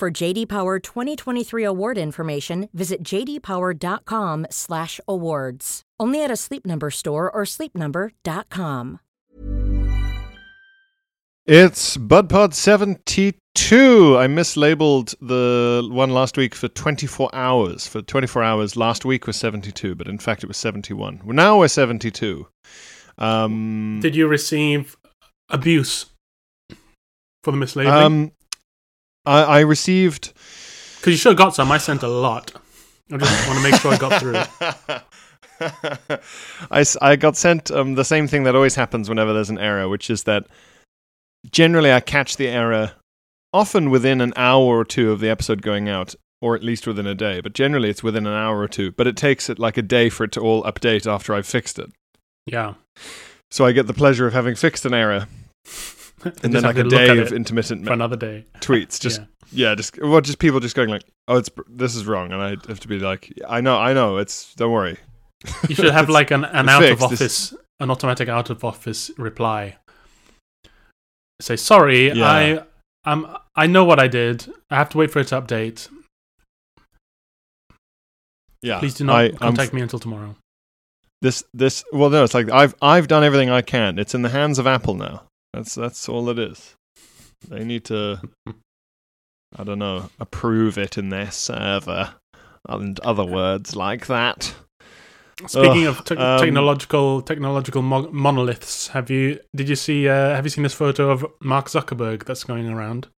For JD Power 2023 award information, visit jdpower.com/awards. Only at a Sleep Number store or sleepnumber.com. It's BudPod 72. I mislabeled the one last week for 24 hours. For 24 hours, last week was 72, but in fact it was 71. Well, now we're 72. Um, Did you receive abuse for the mislabeling? um, I, I received. Because you should have got some. I sent a lot. I just want to make sure I got through. I, I got sent um, the same thing that always happens whenever there's an error, which is that generally I catch the error often within an hour or two of the episode going out, or at least within a day. But generally it's within an hour or two. But it takes it like a day for it to all update after I've fixed it. Yeah. So I get the pleasure of having fixed an error, and then like a day of intermittent for another day. tweets. Just Yeah. yeah, just well, just people just going like, "Oh, it's this is wrong," and I have to be like, "I know, I know, it's don't worry." You should have like an, an out of. This- office, an automatic out of office reply. Say sorry, Yeah. I I'm I know what I did. I have to wait for it to update. Yeah, Please do not I, I'm contact me until tomorrow. this this well no it's like i've i've done everything i can it's in the hands of apple now that's that's all it is they need to i don't know approve it in their server and other words like that Speaking Ugh, of te- um, technological technological mo- monoliths, have you did you see uh, have you seen this photo of Mark Zuckerberg that's going around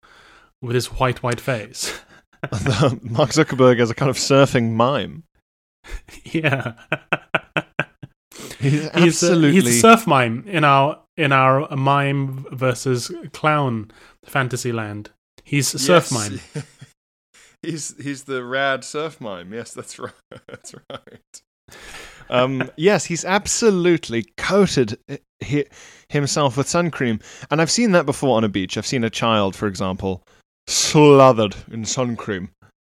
with his white white face? mark zuckerberg as a kind of surfing mime yeah. he's He's, uh, absolutely he's a surf mime in our in our mime versus clown fantasy land. He's surf Yes. mime. he's he's the rad surf mime yes that's right that's right um, yes, he's absolutely coated hi- himself with sun cream, and I've seen that before on a beach. I've seen a child, for example, slathered in sun cream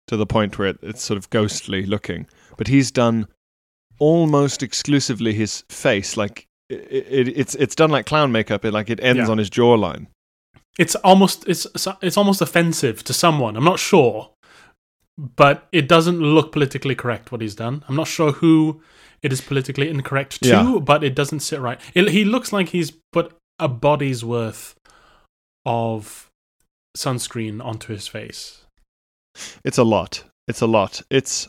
to the point where it, it's sort of ghostly looking. But he's done almost exclusively his face, like it, it, it's it's done like clown makeup. It like it ends Yeah. on his jawline. It's almost it's it's almost offensive to someone. I'm not sure, but it doesn't look politically correct what he's done. I'm not sure who it is politically incorrect to, Yeah. but it doesn't sit right. It, he looks like he's put a body's worth of sunscreen onto his face. It's a lot. It's a lot. It's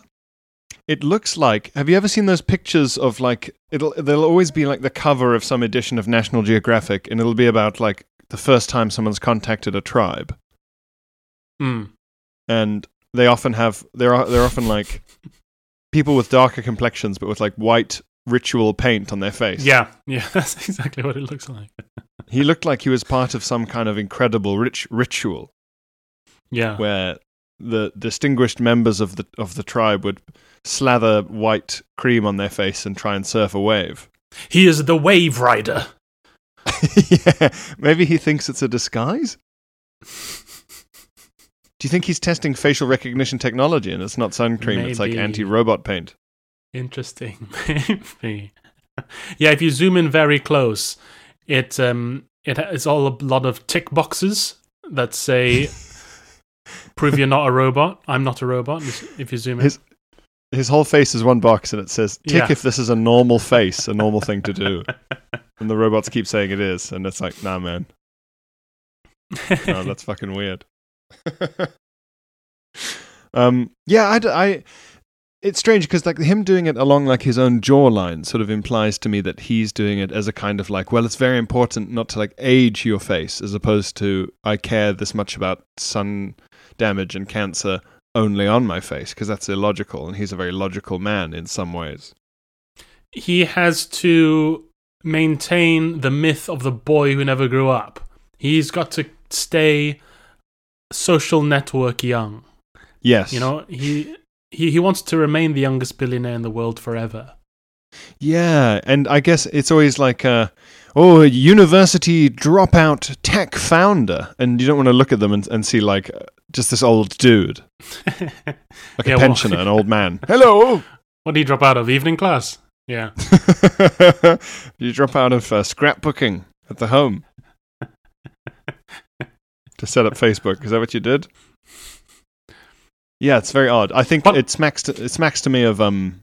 it looks like have you ever seen those pictures of like it'll there'll always be like the cover of some edition of National Geographic and it'll be about like the first time someone's contacted a tribe Hmm. and they often have they're they're often like people with darker complexions but with like white ritual paint on their face. Yeah, yeah, that's exactly what it looks like. He looked like he was part of some kind of incredible rich ritual Yeah, where the distinguished members of the of the tribe would slather white cream on their face and try and surf a wave. he is the Wave Rider. yeah, maybe he thinks it's a disguise. Do you think he's testing facial recognition technology and it's not sun cream? It's like anti-robot paint. Interesting, maybe. yeah, if you zoom in very close, it um it's all a lot of tick boxes that say "Prove you're not a robot." I'm not a robot. If you zoom in, His his whole face is one box and it says tick Yeah. if this is a normal face, a normal thing to do. And the robots keep saying it is, and it's like, nah, man, no, that's fucking weird. um, yeah, I, I- it's strange because like him doing it along like his own jawline sort of implies to me that he's doing it as a kind of like, well, it's very important not to like age your face, as opposed to I care this much about sun damage and cancer only on my face because that's illogical, and he's a very logical man in some ways. he has to maintain the myth of the boy who never grew up. He's got to stay social network young. Yes. You know, he he he wants to remain the youngest billionaire in the world forever. Yeah, and I guess it's always like a oh, a university dropout tech founder, and you don't want to look at them and, and see like just this old dude, like Yeah, a well- pensioner, an old man. Hello. What did he drop out of evening class? Yeah. you drop out of uh, scrapbooking at the home to set up Facebook. Is that what you did? Yeah, it's very odd. I think But- it smacks to, it smacks to me of um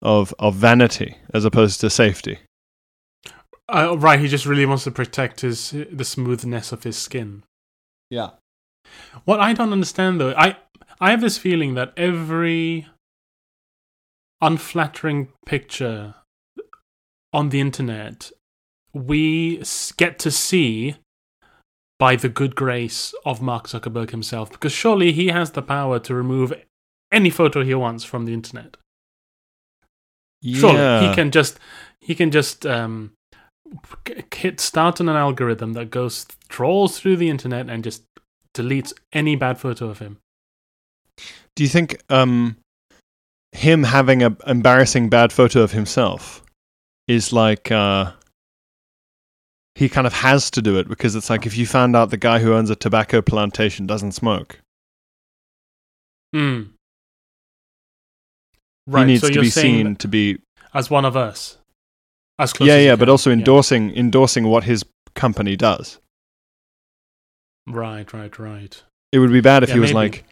of of vanity as opposed to safety. Uh, right, he just really wants to protect his the smoothness of his skin. Yeah. What I don't understand though, I I have this feeling that every unflattering picture on the internet we get to see by the good grace of Mark Zuckerberg himself because surely he has the power to remove any photo he wants from the internet. Surely he can just he can just um hit start on an algorithm that goes trolls through the internet and just deletes any bad photo of him. Do you think um, him having an embarrassing bad photo of himself is like uh, he kind of has to do it because it's like if you found out the guy who owns a tobacco plantation doesn't smoke, Mm. Right, he needs so to you're be seen to be as one of us, as close. yeah as yeah, but can. also Yeah. endorsing endorsing what his company does. Right, right, right. It would be bad if Yeah, he was maybe. like,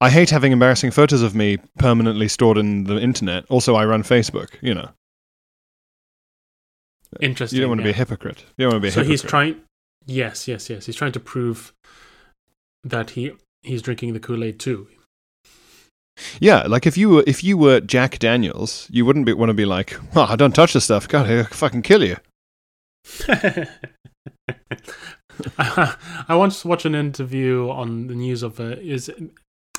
I hate having embarrassing photos of me permanently stored in the internet. Also, I run Facebook. You know, Interesting. you don't want to be a hypocrite. You don't want to be a So hypocrite. he's trying. Yes, yes, yes. He's trying to prove that he he's drinking the Kool Aid too. Yeah, like if you were if you were Jack Daniels, you wouldn't be, want to be like, "Oh, I don't touch this stuff. God, I fucking kill you." I, once watched an interview on the news of uh, is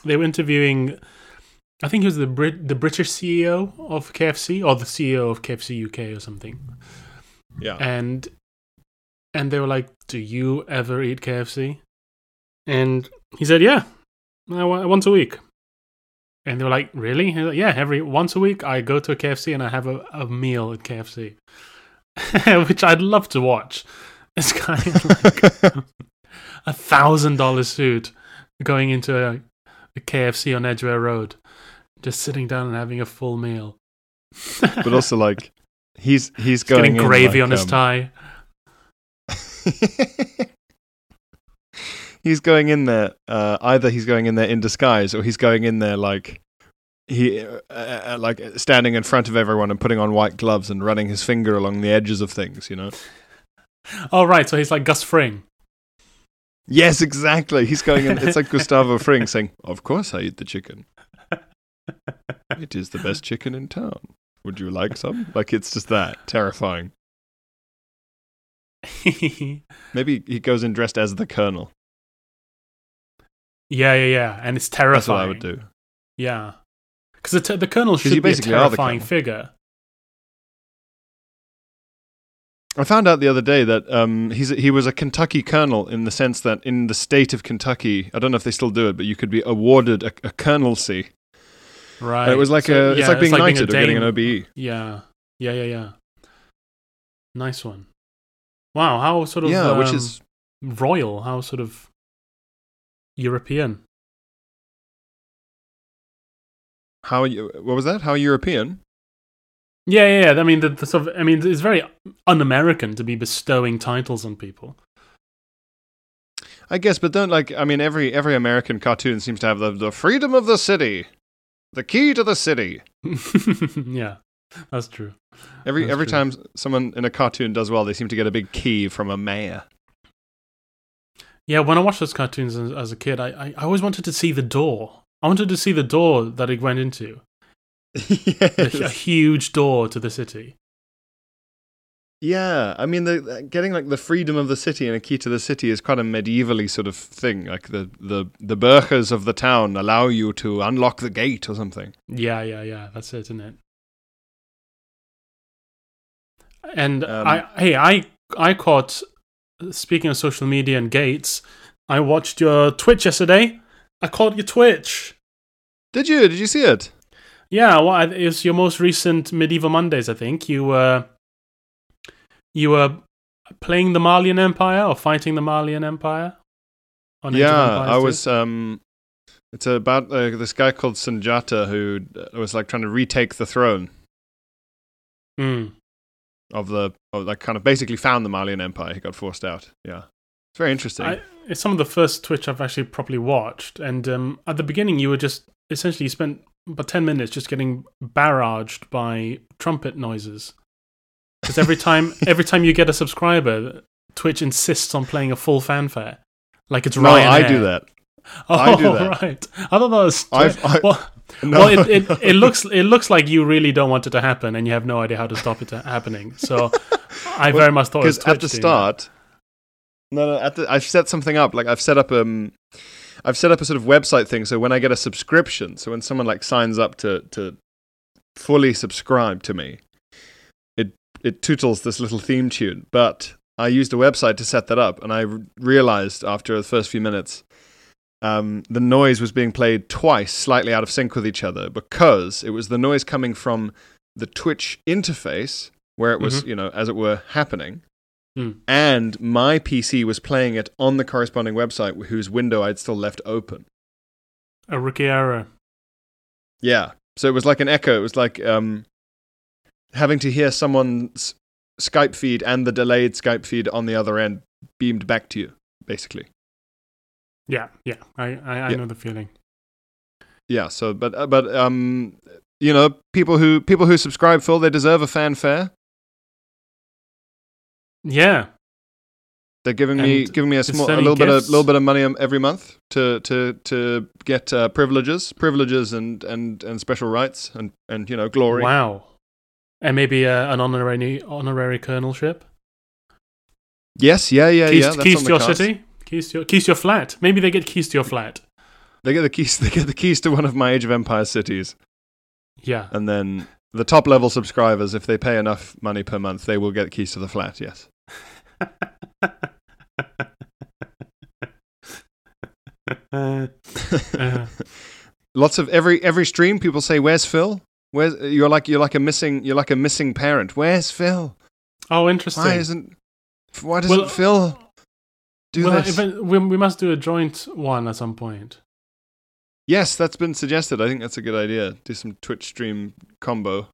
they were interviewing I think he was the Brit the British CEO of KFC or the CEO of KFC UK or something. Yeah, and and they were like do you ever eat KFC and he said yeah I once a week. And they were like really? Like, yeah every once a week I go to a KFC and I have a, a meal at KFC which I'd love to watch this of like a thousand dollar suit going into a, a KFC on Edgware Road, just sitting down and having a full meal. but also like he's he's getting going in, gravy like, on his um, tie. he's going in there. Uh, either he's going in there in disguise, or he's going in there like he uh, uh, like standing in front of everyone and putting on white gloves and running his finger along the edges of things. You know. Oh right, so he's like Gus Fring. Yes, exactly. He's going in. It's like Gustavo Fring saying, "Of course, I eat the chicken. It is the best chicken in town. Would you like some?" Like it's just that terrifying. Maybe he goes in dressed as the Colonel. yeah, yeah, yeah, and it's terrifying. That's what I would do. Yeah, because the, t- the Colonel should be a basically are the terrifying figure. I found out the other day that um, he's he was a Kentucky colonel in the sense that in the state of Kentucky, I don't know if they still do it, but you could be awarded a, a colonelcy. Right. And it was like So, a, it's yeah, like being being a knighted or getting an. OBE. Yeah, yeah, yeah, yeah. Nice one. Wow, how sort of yeah, which um, is royal, how sort of European. how you, what was that? How European? Yeah, yeah, yeah. I mean, the, the sort of, I mean, it's very un-American to be bestowing titles on people. I guess, but don't like. I mean, every every American cartoon seems to have the the freedom of the city, the key to the city. yeah, that's true. Every That's every true. time someone in a cartoon does well, they seem to get a big key from a mayor. Yeah, when I watched those cartoons as, as a kid, I, I, I always wanted to see the door. I wanted to see the door that it went into. A, a huge door to the city. Yeah, I mean, the getting like the freedom of the city and a key to the city is quite a medievally sort of thing. Like the the the burghers of the town allow you to unlock the gate or something. Yeah, yeah, yeah. That's it, isn't it? And Um, I, hey, I, I caught. Speaking of social media and gates, I watched your Twitch yesterday. I caught your Twitch. Did you? Did you see it? Yeah, well, I- it was your most recent Medieval Mondays, I think. You were you were playing the Malian Empire or fighting the Malian Empire. yeah, I was. Um, it's about uh, this guy called Sundiata who uh, was like trying to retake the throne Mm. of the, of like kind of basically found the Malian Empire. He got forced out. Yeah, it's very interesting. I, it's some of the first Twitch I've actually properly watched, and um, at the beginning you were just essentially you spent about ten minutes just getting barraged by trumpet noises. Because every time, every time you get a subscriber, Twitch insists on playing a full fanfare, like it's no, Ryanair. I do that. Oh, I do that. right. I thought that was. I- well, No. well, it, it, it looks it looks like you really don't want it to happen, and you have no idea how to stop it happening. So, I Well, very much thought it was because at the start no no at the, i've set something up like i've set up um i've set up a sort of website thing so when i get a subscription so when someone like signs up to to fully subscribe to me it it tootles this little theme tune but i used a website to set that up and i r- realized after the first few minutes um, the noise was being played twice slightly out of sync with each other because it was the noise coming from the twitch interface where it was Mhm. you know as it were happening Hmm. and my PC was playing it on the corresponding website whose window I'd still left open. a rookie error. Yeah. So it was like an echo. It was like um, having to hear someone's Skype feed and the delayed Skype feed on the other end beamed back to you, basically. Yeah, yeah, I I, I Yeah. know the feeling. Yeah. So, but uh, but um, you know, people who people who subscribe, Phil, they deserve a fanfare. Yeah, They're giving me giving me a small, a little bit of little bit of money every month to to to get uh, privileges, privileges and and and special rights and and you know glory. wow, and maybe uh, an honorary honorary colonelship. Yes, yeah, yeah, keys yeah. That's keys to your cards. city, keys to your keys to your flat. Maybe they get keys to your flat. They get the keys. They get the keys to one of my Age of Empires cities, Yeah, and then the top level subscribers, if they pay enough money per month, they will get keys to the flat. Yes. Uh, uh, Lots of every every stream, people say, "Where's Phil? Where's you're like you're like a missing you're like a missing parent. Where's Phil? oh, interesting. Why isn't why doesn't Well, Phil do well, this?" we, we must do a joint one at some point. Yes, that's been suggested. I think that's a good idea. Do some Twitch stream combo.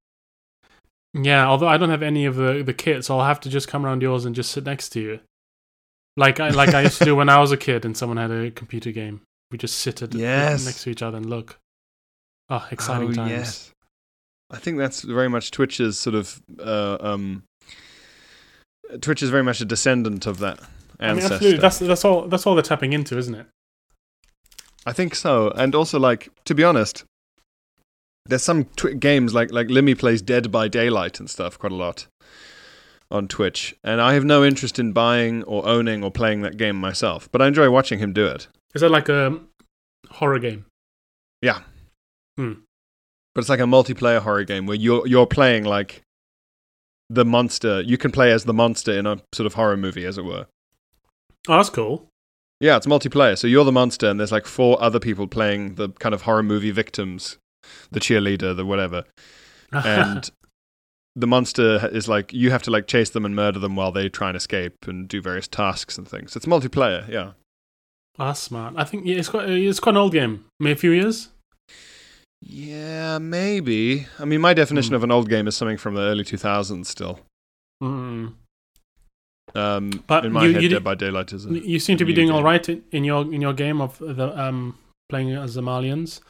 Yeah, although I don't have any of the the kit, so I'll have to just come around yours and just sit next to you, like I like I used to do when I was a kid and someone had a computer game. We just sit at, Yes. next to each other and look. Oh, exciting oh, times! Yes. I think that's very much Twitch's sort of uh, um, Twitch is very much a descendant of that I mean, ancestor. absolutely. That's that's all. That's all they're tapping into, isn't it? I think so, and also like to be honest, there's some tw- games like like Limmy plays Dead by Daylight and stuff quite a lot on Twitch, and I have no interest in buying or owning or playing that game myself, but I enjoy watching him do it. Is that like a horror game? Yeah. Hmm. But it's like a multiplayer horror game where you're you're playing like the monster. You can play as the monster in a sort of horror movie, as it were. Oh, that's cool. Yeah, it's multiplayer. So you're the monster, and there's like four other people playing the kind of horror movie victims, the cheerleader, the whatever. And the monster is like you have to like chase them and murder them while they try and escape and do various tasks and things. It's multiplayer. Yeah. Oh, that's smart. I think yeah, it's quite it's quite an old game. Maybe a few years. Yeah, maybe. I mean, my definition Hmm. of an old game is something from the early 2000s still. Mm. Um, But in my you- head, you Dead by Daylight is a, You seem to be doing all game. right in, in your in your game of the um playing as the Malians.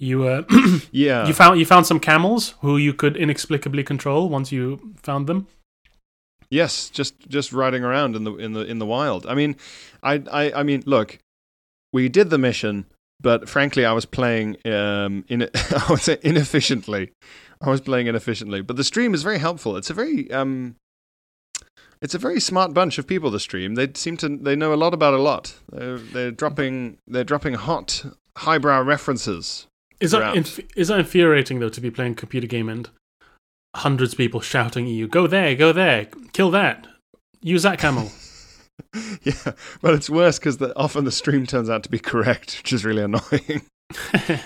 You uh, Yeah. you found you found some camels who you could inexplicably control once you found them. Yes, just just riding around in the in the in the wild. I mean, I I I mean, look, we did the mission, but frankly, I was playing um in I would say inefficiently. I was playing inefficiently, but the stream is very helpful. It's a very um it's a very smart bunch of people. The stream they seem to they know a lot about a lot. They're, they're dropping they're dropping hot highbrow references. Is that inf- is that infuriating though to be playing a computer game and hundreds of people shouting at you, "Go there, go there, kill that, use that camel." yeah, but it's worse because often the stream turns out to be correct, which is really annoying.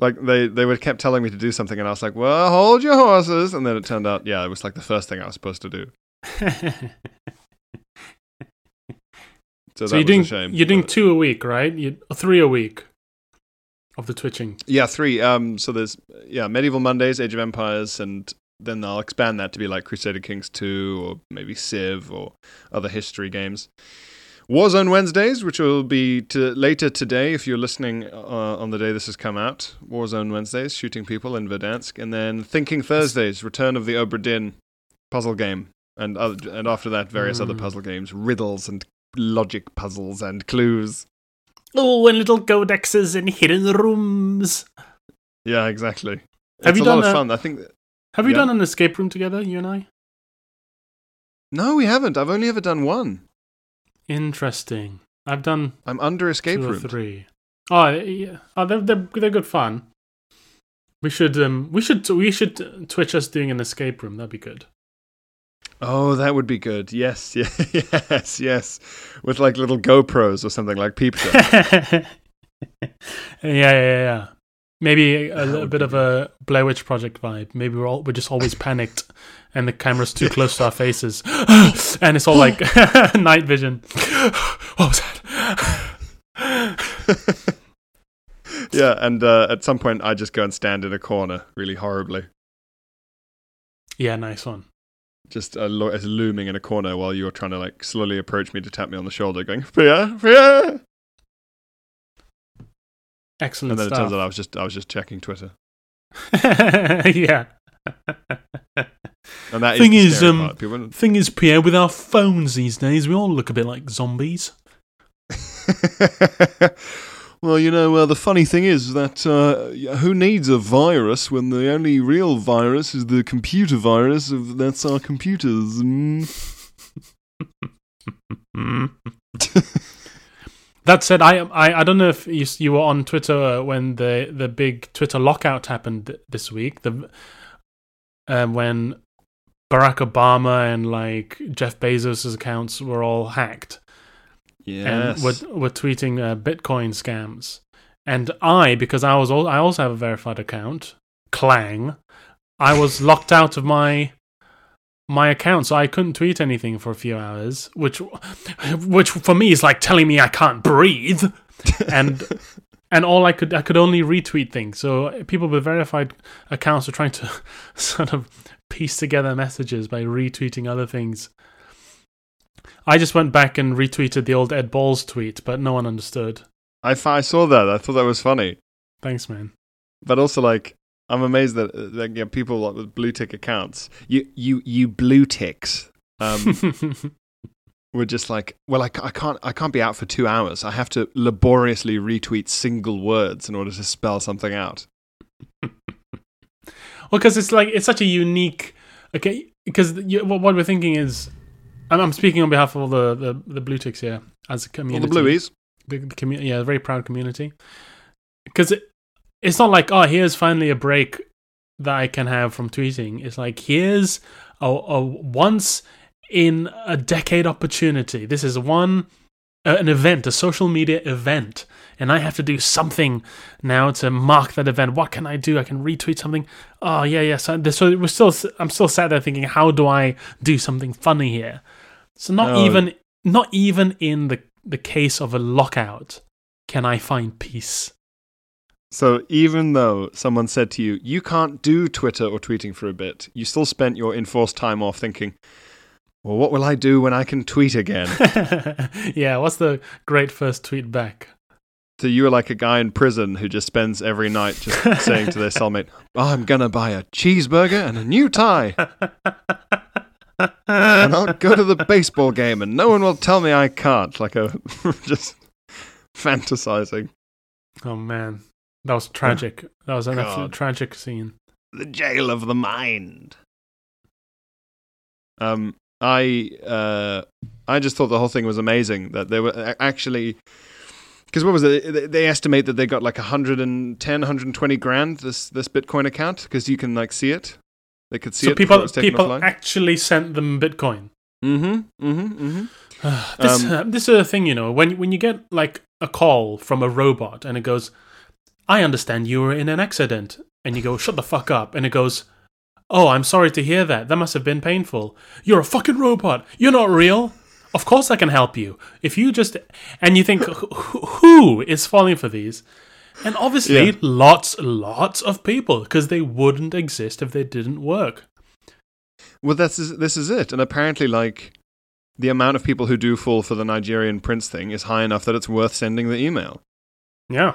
like they they would kept telling me to do something, and I was like, "Well, hold your horses," and then it turned out, yeah, it was like the first thing I was supposed to do. So, so that you're doing a shame. you're doing two a week, right? You three a week of the twitching. yeah, three. Um, so there's yeah, Medieval Mondays, Age of Empires, and then I'll expand that to be like Crusader Kings two, or maybe Civ, or other history games. Warzone Wednesdays, which will be to later today if you're listening uh, on the day this has come out. Warzone Wednesdays, shooting people in Verdansk, and then Thinking Thursdays, Return of the Obra Dinn puzzle game, and other, and after that various other Mm. puzzle games, riddles and logic puzzles and clues. Oh, and little codexes in hidden rooms. Yeah, exactly. Have it's you a lot done of a- fun. I think. that- Have you Yeah. done an escape room together, you and I? No, we haven't. I've only ever done one. Interesting. I've done I'm under escape room. three. Oh, yeah. Oh, they're, they're they're good fun. We should um we should we should twitch us doing an escape room. That'd be good. Oh, that would be good. Yes, yeah, yes, yes. With like little GoPros or something like Peep Show. yeah, yeah, yeah. Maybe a, That little bit of a Blair Witch Project vibe. Maybe we're all we're just always panicked, and the camera's too close to our faces, and it's all like night vision. what was that? yeah, and uh, at some point I just go and stand in a corner really horribly. yeah, nice one. Just uh, lo- as looming in a corner while you're trying to like slowly approach me to tap me on the shoulder, going, Fear, fear! Excellent And then it turns out I was just I was just checking Twitter. yeah. And that Thing is, the is, um. People Thing is, Pierre, with our phones these days, we all look a bit like zombies. well, you know, uh, the funny thing is that uh, who needs a virus when the only real virus is the computer virus? Of, that's our computers. Mm. that said, I, I I don't know if you you were on Twitter uh, when the the big Twitter lockout happened this week. The um, when Barack Obama and like Jeff Bezos' accounts were all hacked Yes. and were were tweeting uh, Bitcoin scams. And I, because I was al- I also have a verified account, Clang, I was locked out of my my account, so I couldn't tweet anything for a few hours, which which for me is like telling me I can't breathe. and and all I could I could only retweet things. So people with verified accounts are trying to sort of piece together messages by retweeting other things. I just went back and retweeted the old Ed Balls tweet, but no one understood. I, I saw that. I thought that was funny. Thanks, man. But also, like, I'm amazed that uh, like, yeah, people with blue tick accounts, you you you blue ticks, um, were just like, well, I, I can't I can't be out for two hours. I have to laboriously retweet single words in order to spell something out. well, because it's like it's such a unique. Okay, because what we're thinking is, I'm, I'm speaking on behalf of all the the, the blue ticks here as a All the blueies. the, the commu- yeah, a very proud community. Because it, it's not like oh, here's finally a break that I can have from tweeting. It's like here's a, a once in a decade opportunity. This is one uh, an event, a social media event, and I have to do something now to mark that event. What can I do? I can retweet something. Oh yeah, yeah. So, so we're still, I'm still sat there thinking, how do I do something funny here? So not Oh. even, not even in the the case of a lockout can I find peace. So even though someone said to you, you can't do Twitter or tweeting for a bit, you still spent your enforced time off thinking, well, what will I do when I can tweet again? yeah, what's the great first tweet back? so you were like a guy in prison who just spends every night just saying to their cellmate, oh, I'm going to buy a cheeseburger and a new tie. and I'll go to the baseball game and no one will tell me I can't. Like a just fantasizing. oh man, that was tragic. That was an God. absolute tragic scene. The jail of the mind. Um, I uh, I just thought the whole thing was amazing that they were actually because what was it? They- estimate that they got like 110, 120 grand this this Bitcoin account because you can like see it. They could see so it people people actually sent them Bitcoin. Mm-hmm. Mm-hmm. Mm-hmm. this Um, uh, this is a thing, you know, when when you get like a call from a robot and it goes, "I understand you were in an accident," and you go, "Shut the fuck up," and it goes, "Oh, I'm sorry to hear that. That must have been painful. You're a fucking robot. You're not real." Of course, I can help you. If you just and you think who is falling for these, and obviously Yeah. lots, lots of people because they wouldn't exist if they didn't work. Well, this is this is it, and apparently, like the amount of people who do fall for the Nigerian prince thing is high enough that it's worth sending the email. Yeah,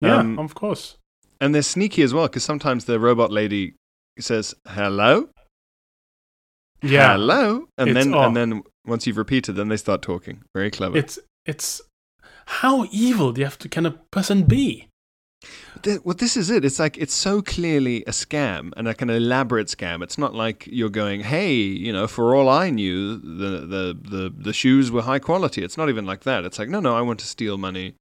yeah, Um, of course. And they're sneaky as well because sometimes the robot lady says hello, Yeah, hello, and It's- then and then once you've repeated, then they start talking. Very clever. It's it's how evil do you have to can a person be? Well, this is it. It's like it's so clearly a scam and like an elaborate scam. It's not like you're going, "Hey, you know, for all I knew, the the the, the shoes were high quality." It's not even like that. It's like, no, no, I want to steal money.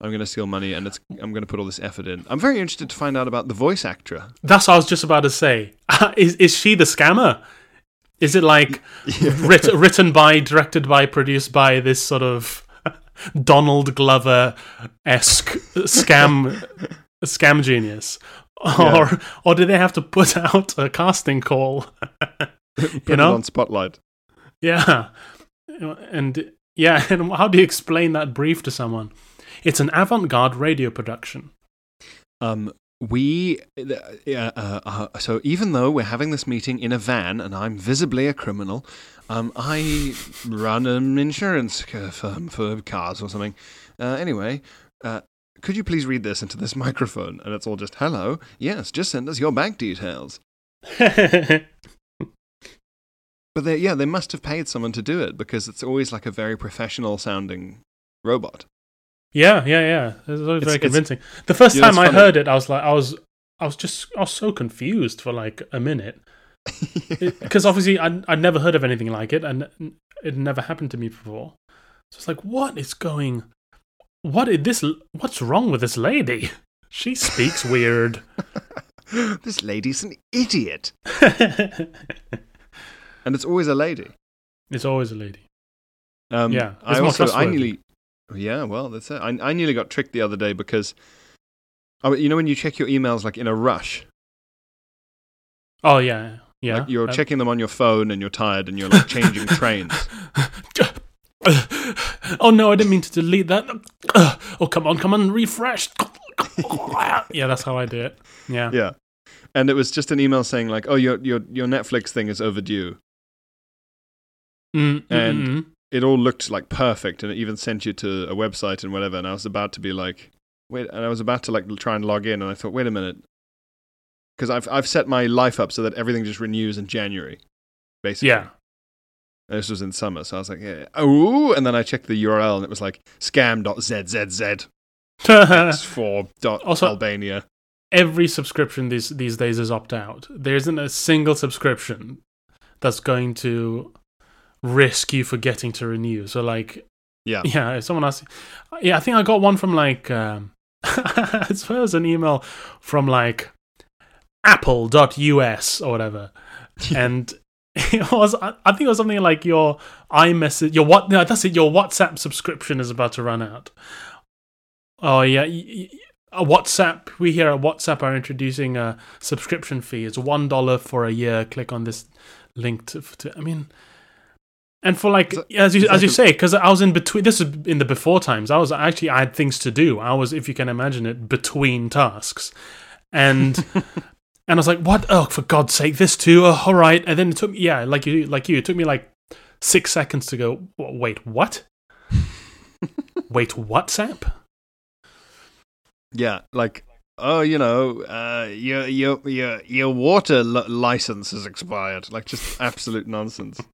I'm going to steal money, and it's I'm going to put all this effort in. I'm very interested to find out about the voice actor. That's what I was just about to say. is is she the scammer? Is it like writ- written by, directed by, produced by this sort of Donald Glover esque scam scam genius, or Yeah. or do they have to put out a casting call? Put you know, it on spotlight. Yeah. And yeah, and how do you explain that brief to someone? It's an avant-garde radio production. Um, we, uh, uh, uh, so even though we're having this meeting in a van and I'm visibly a criminal, um, I run an insurance firm for cars or something. Uh, anyway, uh, could you please read this into this microphone? And it's all just, hello, yes, just send us your bank details. But they, yeah, they must have paid someone to do it because it's always like a very professional sounding robot. yeah, yeah, yeah. It's always It's- very convincing. The first time I funny. heard it, I was like, I was, I was just, I was so confused for like a minute because obviously I I'd never heard of anything like it, and it never happened to me before. So it's like, what is going? What is this? What's wrong with this lady? She speaks weird. this lady's an idiot. And it's always a lady. it's always a lady. Um, Yeah, I also I nearly yeah, well, that's it. I, I nearly got tricked the other day because oh, you know when you check your emails like in a rush, Oh yeah, yeah. like you're Uh, checking them on your phone and you're tired and you're like changing trains. oh no, I didn't mean to delete that. Oh come on, come on, refresh. yeah, that's how I do it. Yeah. Yeah, and it was just an email saying like, oh, your your your Netflix thing is overdue. Mm, mm, And- mm, It all looked like perfect, and it even sent you to a website and whatever. And I was about to be like, wait, and I was about to like try and log in, and I thought, wait a minute, because I've I've set my life up so that everything just renews in January, basically. yeah. This was in summer, so I was like, yeah. oh, and then I checked the URL and it was like scam.zzz x4 Also- Albania. Every subscription these these days is opt out. There isn't a single subscription that's going to risk you forgetting to renew. So like Yeah. Yeah, if someone asks, yeah, I think I got one from like, um, I suppose an email from like apple.us or whatever. and it was, I think it was something like your iMessage, your what, no, that's it, your WhatsApp subscription is about to run out. Oh, yeah. A WhatsApp, we here at WhatsApp are introducing a subscription fee. It's $1 for a year. Click on this link to, to I mean, and for like that- as you as you the- say, because I was in between. This is in the before times. I was actually I had things to do. I was, if you can imagine it, between tasks, and and I was like, what? Oh, for God's sake, this too. Oh, all right. And then it took me, yeah, like you, like you, it took me like six seconds to go. Wait, what? Wait, WhatsApp? Yeah, like, oh, you know, uh, your, your, your, your water li- license has expired. Like, just absolute nonsense.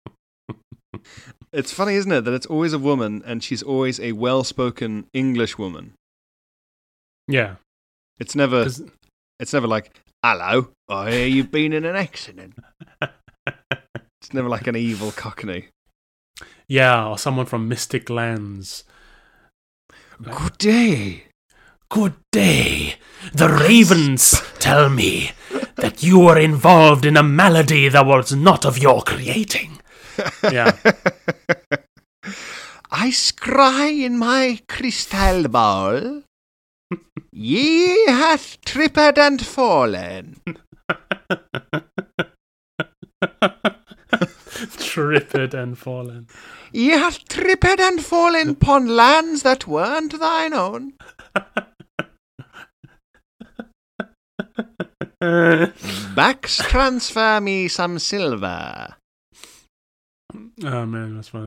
It's funny, isn't it, that it's always a woman and she's always a well spoken English woman. Yeah, It's never, it's never like, hello, I hear you've been in an accident. It's never like an evil cockney. yeah, or someone from Mystic Lands. Good day. Good day. The ravens tell me that you were involved in a malady that was not of your creating. Yeah. I scry in my crystal ball. Ye hath tripped and fallen. Tripped and fallen. Ye hath tripped and fallen upon lands that weren't thine own. Backs transfer me some silver. Oh man, that's fun.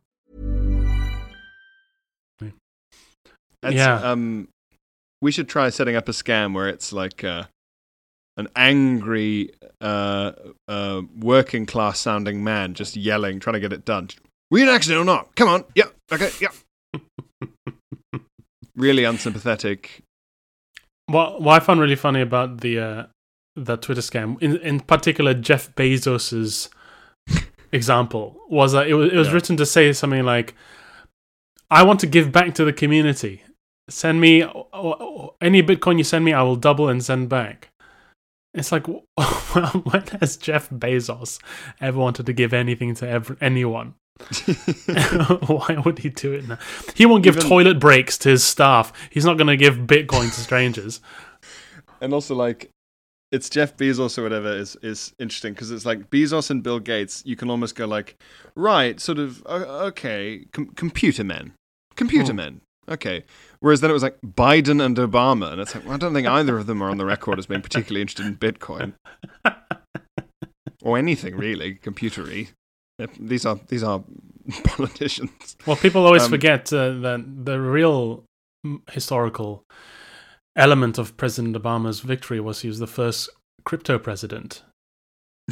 That's, Yeah. Um, we should try setting up a scam where it's like uh, an angry, uh, uh, working class sounding man just yelling, trying to get it done. Were you an accident or not? Come on. Yeah. Okay. Yeah. really unsympathetic. What what I found really funny about the uh, that Twitter scam, in in particular Jeff Bezos's example, was that it was, it was Yeah. written to say something like, "I want to give back to the community. Send me o- o- any Bitcoin you send me, I will double and send back." It's like, well, when has Jeff Bezos ever wanted to give anything to ever, anyone? Why would he do it now? He won't give Even- toilet breaks to his staff. He's not going to give Bitcoin to strangers. and also like it's Jeff Bezos or whatever is is interesting because it's like Bezos and Bill Gates. You can almost go like, right, sort of o- okay, com- computer men, computer Hmm. men, okay. Whereas then it was like Biden and Obama, and it's like well, I don't think either of them are on the record as being particularly interested in Bitcoin or anything really computery. These are these are politicians. Well, people always Um, forget uh, that the real mm, historical element of President Obama's victory was he was the first crypto president.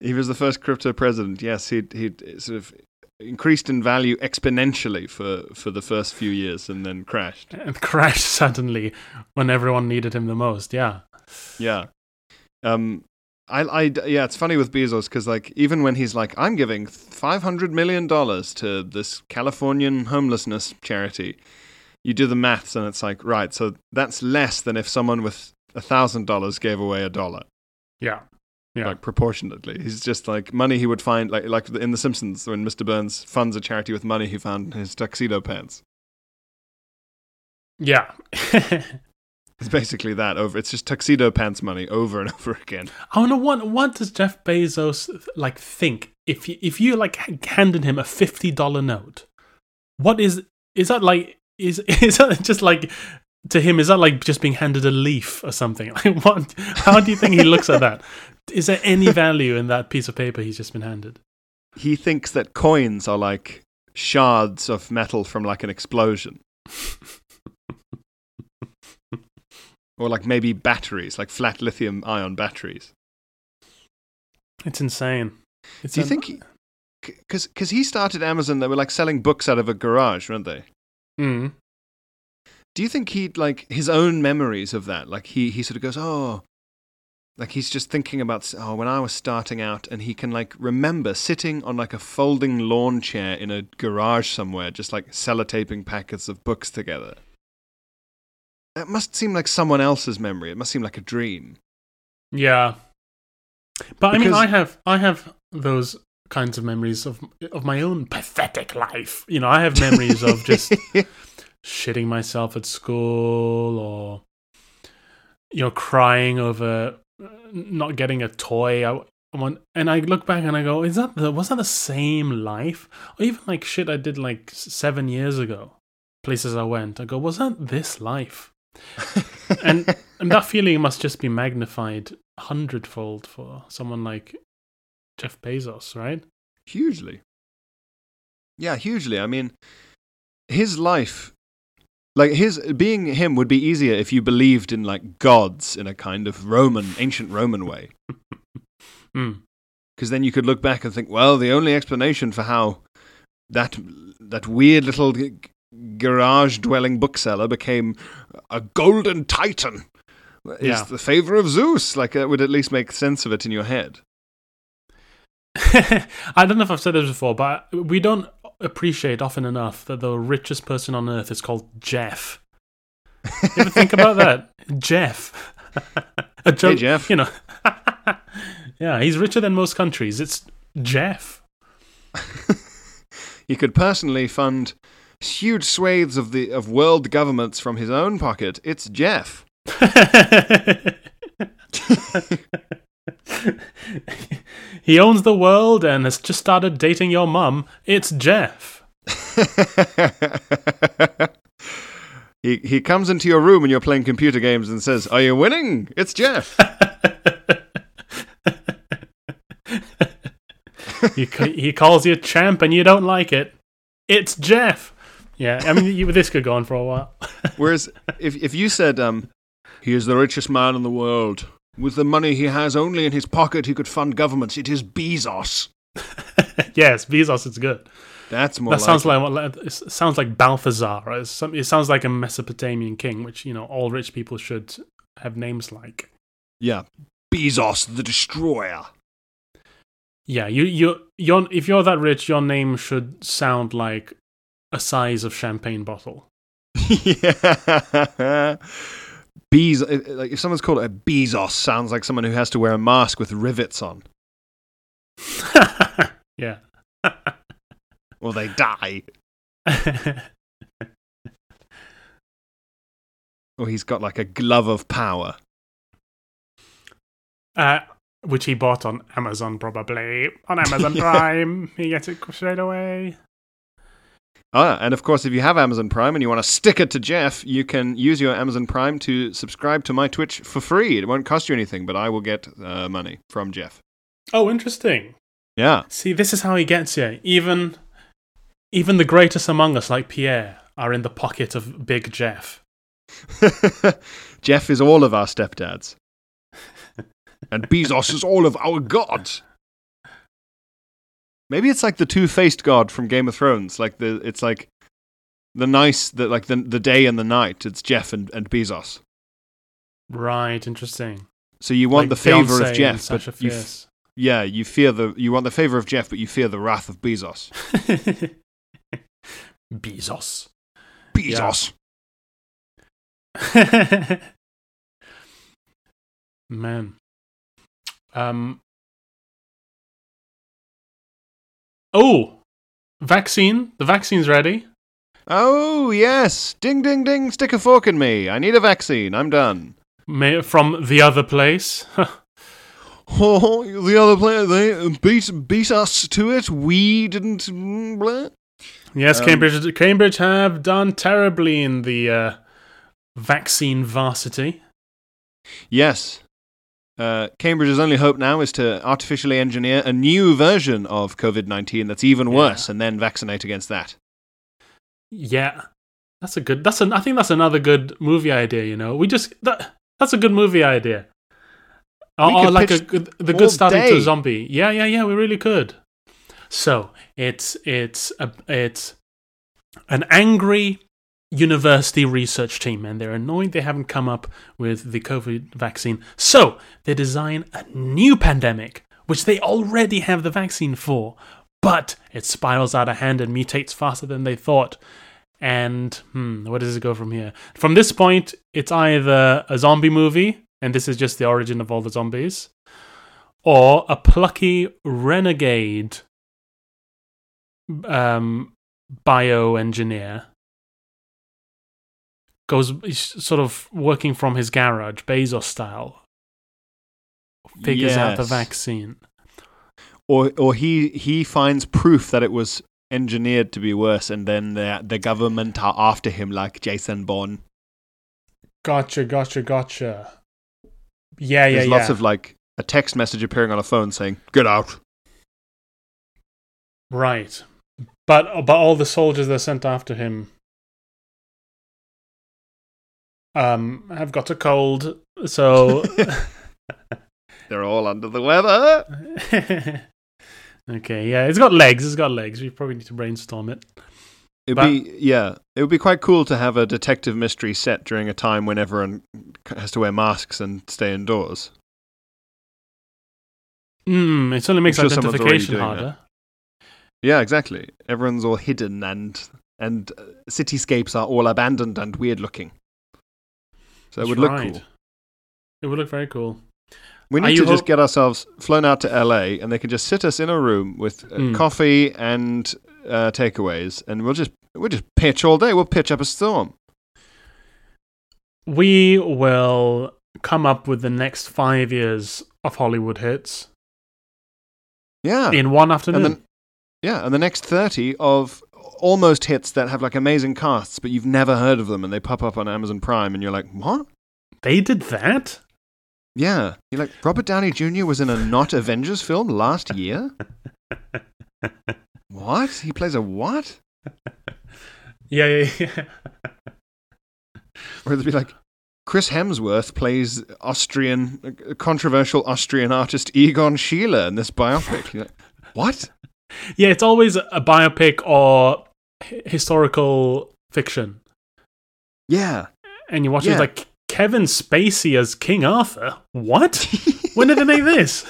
he was the first crypto president. Yes, he'd he'd sort of increased in value exponentially for for the first few years and then crashed. And crashed suddenly when everyone needed him the most. Yeah. Yeah. Um I, I yeah, it's funny with Bezos because like even when he's like, I'm giving five hundred million dollars to this Californian homelessness charity, you do the maths and it's like, right, so that's less than if someone with a thousand dollars gave away a dollar. Yeah. Yeah. like proportionately. He's just like money he would find, like like in The Simpsons when Mr. Burns funds a charity with money he found in his tuxedo pants. Yeah. It's basically that over. It's just tuxedo pants money over and over again. I wonder what what does Jeff Bezos like think if you, if you like handed him a fifty dollar note? What is is that like? Is is that just like to him? Is that like just being handed a leaf or something? Like what? How do you think he looks at that? Is there any value in that piece of paper he's just been handed? He thinks that coins are like shards of metal from like an explosion, or like maybe batteries, like flat lithium ion batteries. It's insane. It's Do you un- think? Because because he started Amazon, they were like selling books out of a garage, weren't they? Mm. Do you think he like his own memories of that? Like he he sort of goes, oh, like he's just thinking about oh when I was starting out, and he can like remember sitting on like a folding lawn chair in a garage somewhere, just like sellotaping packets of books together. That must seem like someone else's memory. It must seem like a dream. Yeah, but I mean, I have I have those kinds of memories of of my own pathetic life. You know, I have memories of just shitting myself at school or you know crying over uh, not getting a toy. I, I want, and I look back and I go, is that the was that the same life? Or even like shit I did like seven years ago, places I went. I go, was that this life? and and that feeling must just be magnified hundredfold for someone like Jeff Bezos, right? hugely. Yeah, hugely. I mean, his life, like his being him, would be easier if you believed in like gods in a kind of Roman, ancient Roman way. Mm. because then you could look back and think, well, the only explanation for how that that weird little g- garage dwelling bookseller became a golden titan is Yeah. the favor of Zeus. Like it would at least make sense of it in your head. I don't know if I've said this before, but we don't appreciate often enough that the richest person on earth is called Jeff. You ever think about that? Jeff. A joke, Jeff. You know. yeah, he's richer than most countries. It's Jeff. He could personally fund huge swathes of the of world governments from his own pocket. It's Jeff. He owns the world and has just started dating your mum. It's Jeff. he he comes into your room and you're playing computer games and says, "Are you winning?" It's Jeff. he, he calls you champ and you don't like it. It's Jeff. Yeah, I mean, you, this could go on for a while. Whereas if if you said, um, he is the richest man in the world. With the money he has only in his pocket, he could fund governments. It is Bezos. yes, Bezos is good. That's more. that sounds it. like it sounds like Balthazar. Right? It sounds like a Mesopotamian king, which you know all rich people should have names like. yeah, Bezos the Destroyer. Yeah, you you you if you're that rich, your name should sound like a size of champagne bottle. yeah. Bez- uh, like if someone's called a Bezos, sounds like someone who has to wear a mask with rivets on, yeah. or they die, or he's got like a glove of power. uh, which he bought on Amazon, probably on Amazon Prime. he gets it straight away. Ah, and of course, if you have Amazon Prime and you want to stick it to Jeff, you can use your Amazon Prime to subscribe to my Twitch for free. It won't cost you anything, but I will get uh, money from Jeff. Oh, interesting. Yeah. See, this is how he gets you. Even, even the greatest among us, like Pierre, are in the pocket of Big Jeff. Jeff is all of our stepdads. and Bezos is all of our gods. Maybe it's like the two-faced god from Game of Thrones. Like the it's like the nice the like the the day and the night. It's Jeff and, and Bezos. Right, interesting. So you want Like the favor Beyonce of Jeff, but you f- yeah, you fear the you want the favor of Jeff, but you fear the wrath of Bezos. Bezos. Bezos. Man. Um. Oh, vaccine. The vaccine's ready. Oh yes, ding ding ding! Stick a fork in me. I need a vaccine. I'm done. May- from the other place. Oh, the other player they beat beat us to it. We didn't. mm, Blah. yes, Um, Cambridge. Cambridge have done terribly in the uh, vaccine varsity. Yes. Uh, Cambridge's only hope now is to artificially engineer a new version of COVID 19 that's even Yeah. worse and then vaccinate against that. Yeah, that's a good. That's an. I think that's another good movie idea. You know, we just that. That's a good movie idea. Or, We or could like a good, the good starting to a zombie. Yeah, yeah, yeah. We really could. So it's it's a it's an angry university research team, and they're annoyed they haven't come up with the COVID vaccine. So they design a new pandemic, which they already have the vaccine for, but it spirals out of hand and mutates faster than they thought. And hmm, where does it go from here? From this point, it's either a zombie movie, and this is just the origin of all the zombies, or a plucky renegade um, bioengineer goes he's sort of working from his garage, Bezos style. Figures out the vaccine. Or or he he finds proof that it was engineered to be worse, and then the the government are after him like Jason Bourne. Gotcha, gotcha, gotcha. Yeah, yeah, yeah. There's yeah. lots of like a text message appearing on a phone saying "Get out." right. But but all the soldiers that are sent after him um have got a cold, so They're all under the weather. Okay, yeah, it's got legs, it's got legs. We probably need to brainstorm it. It'd But- be yeah, it would be quite cool to have a detective mystery set during a time when everyone has to wear masks and stay indoors. Mm, it certainly makes I'm sure identification that. harder. Yeah, exactly. Everyone's all hidden and and uh, cityscapes are all abandoned and weird looking. So it would look right. cool. It would look very cool. We need to just get ourselves flown out to LA, and they can just sit us in a room with uh, Mm. coffee and uh, takeaways, and we'll just we'll just pitch all day. We'll pitch up a storm. We will come up with the next five years of Hollywood hits Yeah, in one afternoon. and then yeah, and the next thirty of almost hits that have like amazing casts, but you've never heard of them, and they pop up on Amazon Prime, and you're like, what? they did that? Yeah, you're like Robert Downey Jr. was in a not Avengers film last year. what? He plays a what? Yeah, yeah, yeah. Or it'd be like Chris Hemsworth plays Austrian, controversial Austrian artist Egon Schiele in this biopic. Like, what? Yeah, it's always a biopic or hi- historical fiction. Yeah. And you watch it, Yeah. it's like Kevin Spacey as King Arthur. What? when did they make this?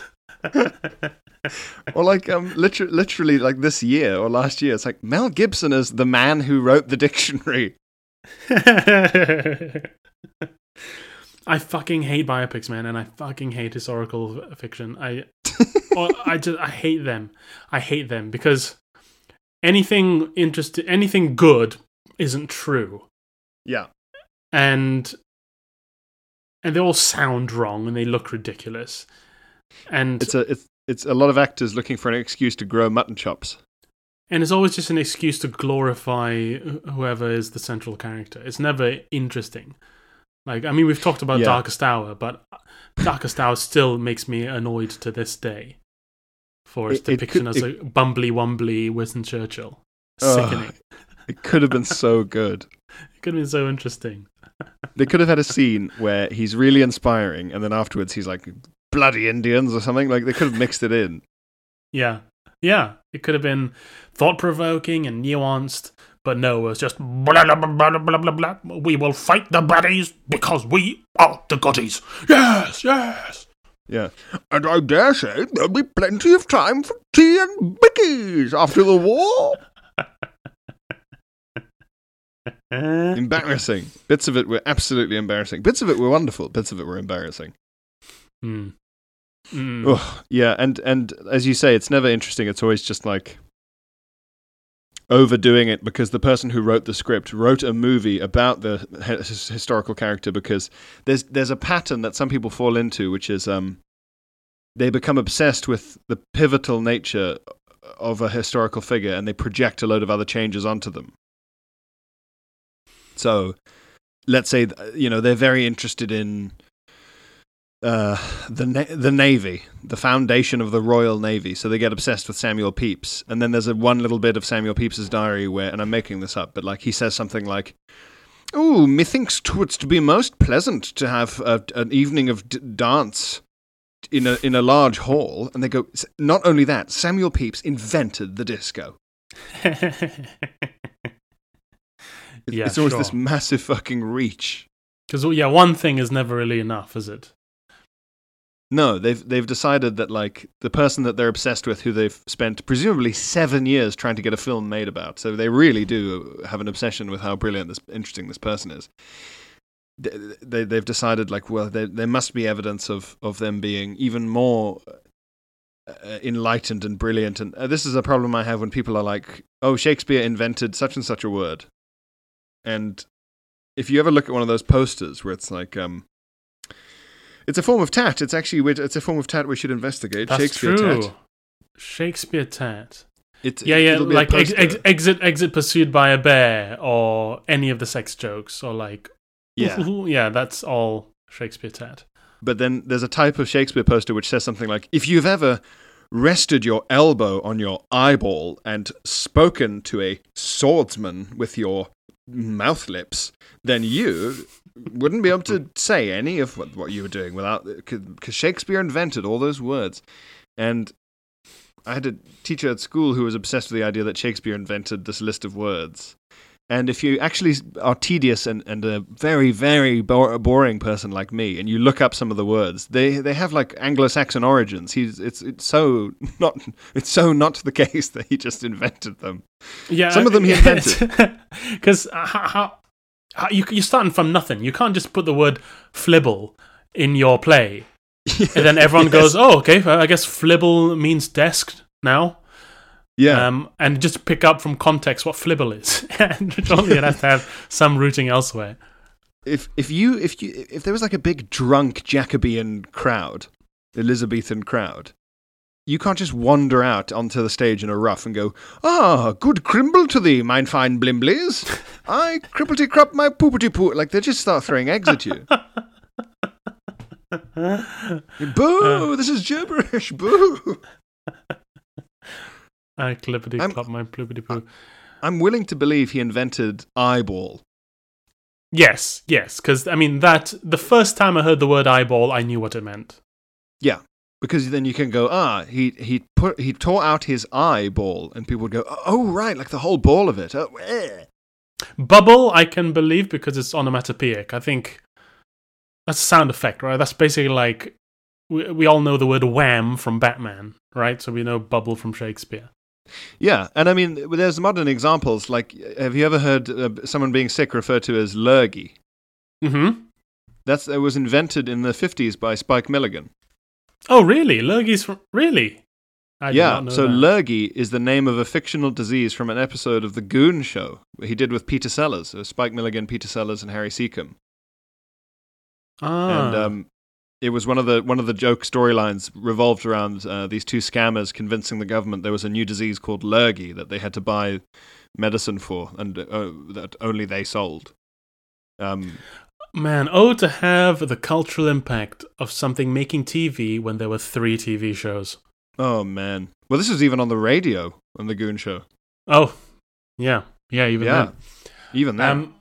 Or like um, liter- literally like this year or last year, it's like Mel Gibson as the man who wrote the dictionary. I fucking hate biopics, man, and I fucking hate historical fiction. I, or I just I hate them. I hate them because anything interesting, anything good, isn't true, Yeah. and and they all sound wrong and they look ridiculous. And It's a it's it's a lot of actors looking for an excuse to grow mutton chops. and it's always just an excuse to glorify whoever is the central character. It's never interesting. Like I mean, we've talked about Yeah. Darkest Hour, but Darkest Hour still makes me annoyed to this day for its It- it depiction could- as a bumbly wumbly Winston Churchill. Sickening. It could have been so good. It could have been so interesting. They could have had a scene where he's really inspiring, and then afterwards he's like bloody Indians or something. Like they could have mixed it in. Yeah, yeah. It could have been thought provoking and nuanced, but no, it was just blah blah blah blah blah blah blah. We will fight the baddies because we are the goodies. Yes, yes. Yeah. And I dare say there'll be plenty of time for tea and bickies after the war. Embarrassing. Bits of it were absolutely embarrassing. Bits of it were wonderful. Bits of it were embarrassing. Mm. Ugh, yeah, and and as you say, it's never interesting. It's always just like overdoing it because the person who wrote the script wrote a movie about the his- historical character because there's there's a pattern that some people fall into which is um they become obsessed with the pivotal nature of a historical figure and they project a load of other changes onto them. So let's say you know they're very interested in uh, the na- the navy, the foundation of the Royal Navy. So they get obsessed with Samuel Pepys, and then there's a one little bit of Samuel Pepys's diary where, and I'm making this up, but like he says something like, "Oh, methinks twould be most pleasant to have a, an evening of d- dance." In a in a large hall, and they go. Not only that, Samuel Pepys invented the disco. It- yeah, it's always sure. this massive fucking reach. Because yeah, one thing is never really enough, is it? No, they've they've decided that like the person that they're obsessed with, who they've spent presumably seven years trying to get a film made about, so they really do have an obsession with how brilliant this, interesting this person is. They, they they've decided like, well, there there must be evidence of of them being even more uh, enlightened and brilliant, and uh, this is a problem I have when people are like, oh, Shakespeare invented such and such a word, and if you ever look at one of those posters where it's like um, it's a form of tat. It's actually it's a form of tat we should investigate. That's Shakespeare true. tat. Shakespeare tat. It's, Yeah, yeah, it'll be a like ex- ex- exit, exit pursued by a bear, or any of the sex jokes, or like, yeah. yeah, that's all Shakespeare tat. But then there's a type of Shakespeare poster which says something like, "If you've ever rested your elbow on your eyeball and spoken to a swordsman with your mouth lips, then you wouldn't be able to say any of what, what you were doing without because Shakespeare invented all those words." And I had a teacher at school who was obsessed with the idea that Shakespeare invented this list of words. And if you actually are tedious and, and a very, very bo- boring person like me, and you look up some of the words, they, they have like Anglo-Saxon origins. He's it's it's so not it's so not the case that he just invented them. Yeah, Some of them he invented. Because uh, how, how, how you you're starting from nothing. You can't just put the word flibble in your play, and then everyone Yes. goes, "Oh, okay. I guess flibble means desk now." Yeah, Um, and just pick up from context what flibble is, and it has to have some rooting elsewhere. if if you if you if there was like a big drunk Jacobean crowd, Elizabethan crowd, you can't just wander out onto the stage in a ruff and go, "Ah, good crimble to thee, mine fine blimblies! I cripplety crop my poopity poo." Like they just start throwing eggs at you. Boo! this is gibberish. Boo! I clippity clop my bloopity poo. I'm willing to believe he invented eyeball. Yes, yes, because I mean that the first time I heard the word eyeball, I knew what it meant. Yeah, because then you can go, ah, he he put he tore out his eyeball, and people would go, oh right, like the whole ball of it. Oh, eh. Bubble, I can believe because it's onomatopoeic. I think that's a sound effect, right? That's basically like we, we all know the word wham from Batman, right? So we know bubble from Shakespeare. Yeah, and I mean, there's modern examples. Like, have you ever heard uh, someone being sick referred to as lurgy? Mm-hmm. That's it was invented in the 50s by Spike Milligan. Oh, really? Lurgy's from really? I yeah, so that. lurgy is the name of a fictional disease from an episode of The Goon Show he did with Peter Sellers, so Spike Milligan, Peter Sellers, and Harry Secombe. ah. and um, it was one of the one of the joke storylines revolved around uh, these two scammers convincing the government there was a new disease called lurgy that they had to buy medicine for, and uh, that only they sold. Um, Man, oh, to have the cultural impact of something making TV when there were three TV shows. oh man! Well, this was even on the radio on the Goon Show. Oh, yeah, yeah, even yeah, then. even that. Um,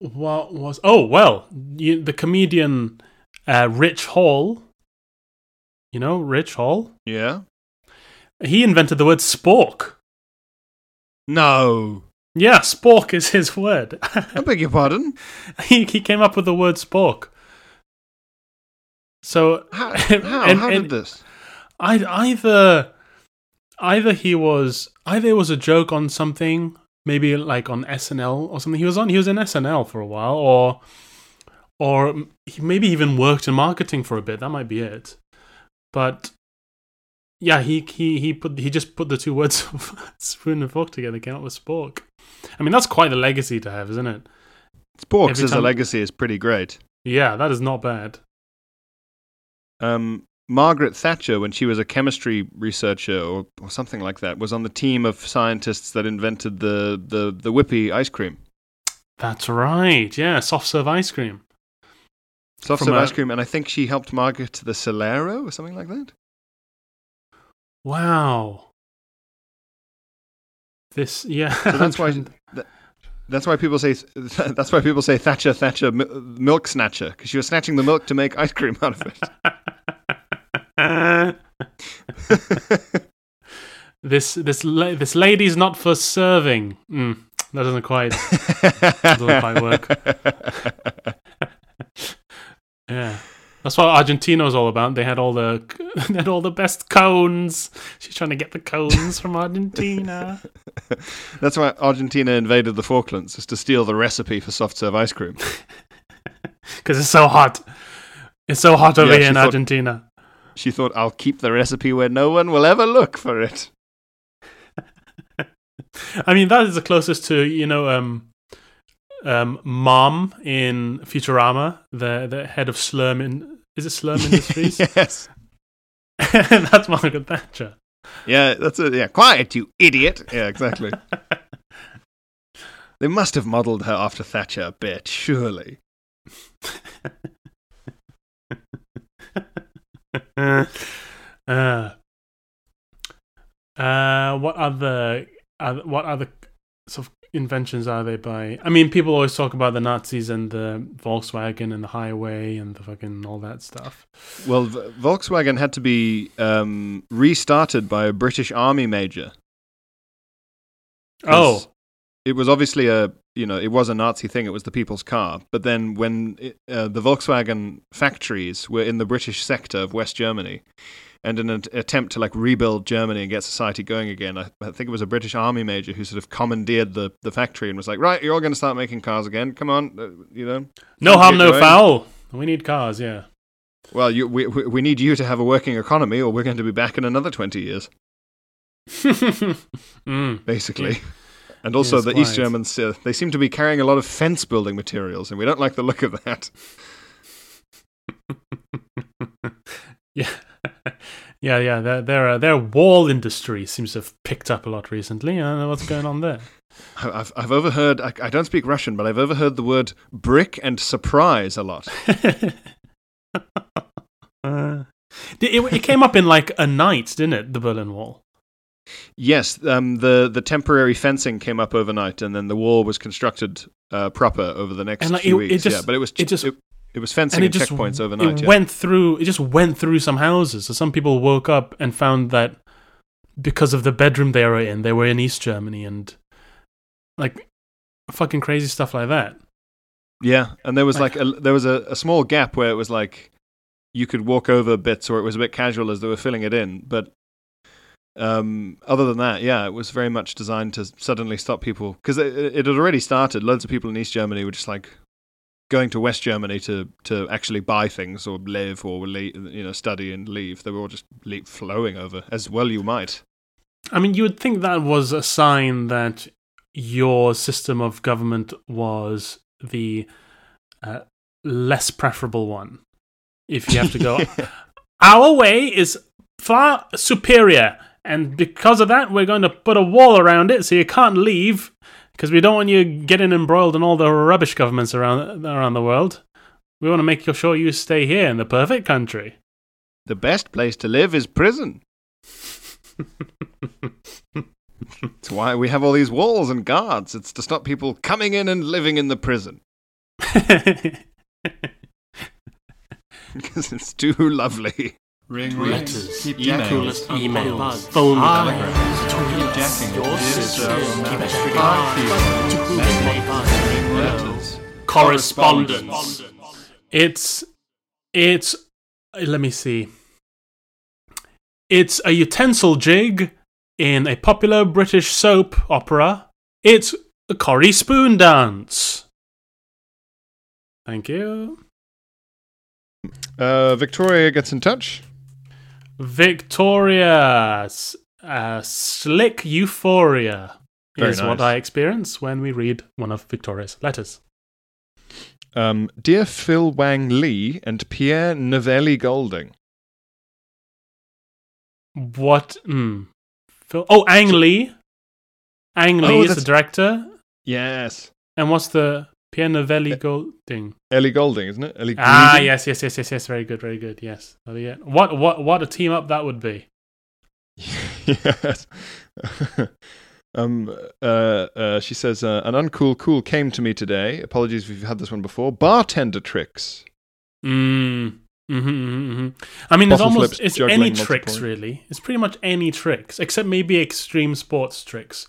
what was? Oh well, you, the comedian uh, Rich Hall. You know Rich Hall. yeah. He invented the word spork. No, Yeah, spork is his word. I beg your pardon. he he came up with the word spork. So How? How? and- how and- did this? I, either either he was either it was a joke on something, maybe like on SNL or something. He was on he was in SNL for a while, or or he maybe even worked in marketing for a bit. That might be it. But yeah, he he he put he just put the two words spoon and fork together, came up with spork. I mean, that's quite a legacy to have, isn't it? Sporks as a legacy is pretty great. Yeah, that is not bad. um, Margaret Thatcher, when she was a chemistry researcher or, or something like that, was on the team of scientists that invented the, the, the whippy ice cream. That's right. Yeah, soft serve ice cream. Soft serve a- ice cream, and I think she helped market the Solero or something like that. Wow. This yeah. So that's why that, that's why people say that's why people say Thatcher Thatcher milk snatcher because she was snatching the milk to make ice cream out of it. this this la- this lady's not for serving. Mm, that doesn't quite doesn't quite work. Yeah, that's what Argentina's all about. They had all the they had all the best cones. She's trying to get the cones from Argentina. That's why Argentina invaded the Falklands, is to steal the recipe for soft serve ice cream. because it's so hot. It's so hot over Yeah, here in thought- Argentina. She thought, I'll keep the recipe where no one will ever look for it. I mean, that is the closest to you know, um, um, Mom in Futurama, the the head of Slurm in is it Slurm Industries? yes. That's Margaret Thatcher. Yeah, that's it. Yeah, quiet, you idiot. Yeah, exactly. they must have modelled her after Thatcher a bit, surely. uh, uh, what other, other what other sort of inventions are they by? I mean, people always talk about the Nazis and the Volkswagen and the highway and the fucking all that stuff. Well, v- Volkswagen had to be um, restarted by a British Army major Oh, it was obviously a you know it was a Nazi thing. It was the people's car. But then when it, uh, the Volkswagen factories were in the British sector of West Germany, and in an attempt to like rebuild Germany and get society going again, I, I think it was a British army major who sort of commandeered the, the factory and was like, right, you're all going to start making cars again. Come on, uh, you know. no harm, no going." foul. We need cars, yeah. Well, you, we we need you to have a working economy, or we're going to be back in another twenty years, mm. basically. And also, Yes, the. East Germans, uh, they seem to be carrying a lot of fence building materials, and we don't like the look of that. Yeah, yeah, yeah. Their their uh, their wall industry seems to have picked up a lot recently. I don't know what's going on there. I've, I've overheard, I, I don't speak Russian, but I've overheard the word brick and surprise a lot. Uh, it, it came up in like a night, didn't it? The Berlin Wall. Yes, um, the, the temporary fencing came up overnight, and then the wall was constructed uh, proper over the next And, like, few it- it weeks. just- yeah, but it was, it just- it, it was fencing and and, just checkpoints overnight. It yeah. went through. It just went through some houses. So some people woke up and found that because of the bedroom they were in, they were in East Germany and like fucking crazy stuff like that. Yeah, and there was Like- like a, there was a, a small gap where it was like you could walk over bits, or it was a bit casual as they were filling it in. But um, other than that, yeah, it was very much designed to suddenly stop people because it, it had already started. Loads of people in East Germany were just like going to West Germany to to actually buy things or live or le- you know study and leave. They were all just le- flowing over as well. You might. I mean, you would think that was a sign that your system of government was the uh, less preferable one. If you have to go, our way is far superior, and because of that, we're going to put a wall around it so you can't leave because we don't want you getting embroiled in all the rubbish governments around around the world. We want to make sure you stay here in the perfect country. The best place to live is prison. That's why we have all these walls and guards. It's to stop people coming in and living in the prison because it's too lovely. Ring Letters, Keep emails, emails, phone Telegrams. calls, Keep jacking. your Yes, sisters, keep message. extra Message. cards, Letters. correspondence. It's it's let me see. It's a utensil jig in a popular British soap opera. It's a Corrie Spoon dance. Thank you. Uh, Victoria gets in touch. Victoria, uh, slick euphoria Very is what. I experience when we read one of Victoria's letters. Um, Dear Phil Wang Lee and Pierre Novellie Goulding. What? Mm, Phil, oh, Ang Lee. Ang Lee Oh, is the director. Yes. And what's the Pierre Novellie Goulding? Ellie Goulding, isn't it? Ellie Ah, yes, yes, yes, yes, yes. Very good, very good. Yes. Oh. What, what, what a team up that would be. yes. um, uh, uh, she says, uh, An uncool cool came to me today. Apologies if you've had this one before. Bartender tricks. Mm. Mm-hmm, mm-hmm, mm-hmm. I mean, it's almost flips, it's any tricks multiple. really. It's pretty much any tricks except maybe extreme sports tricks.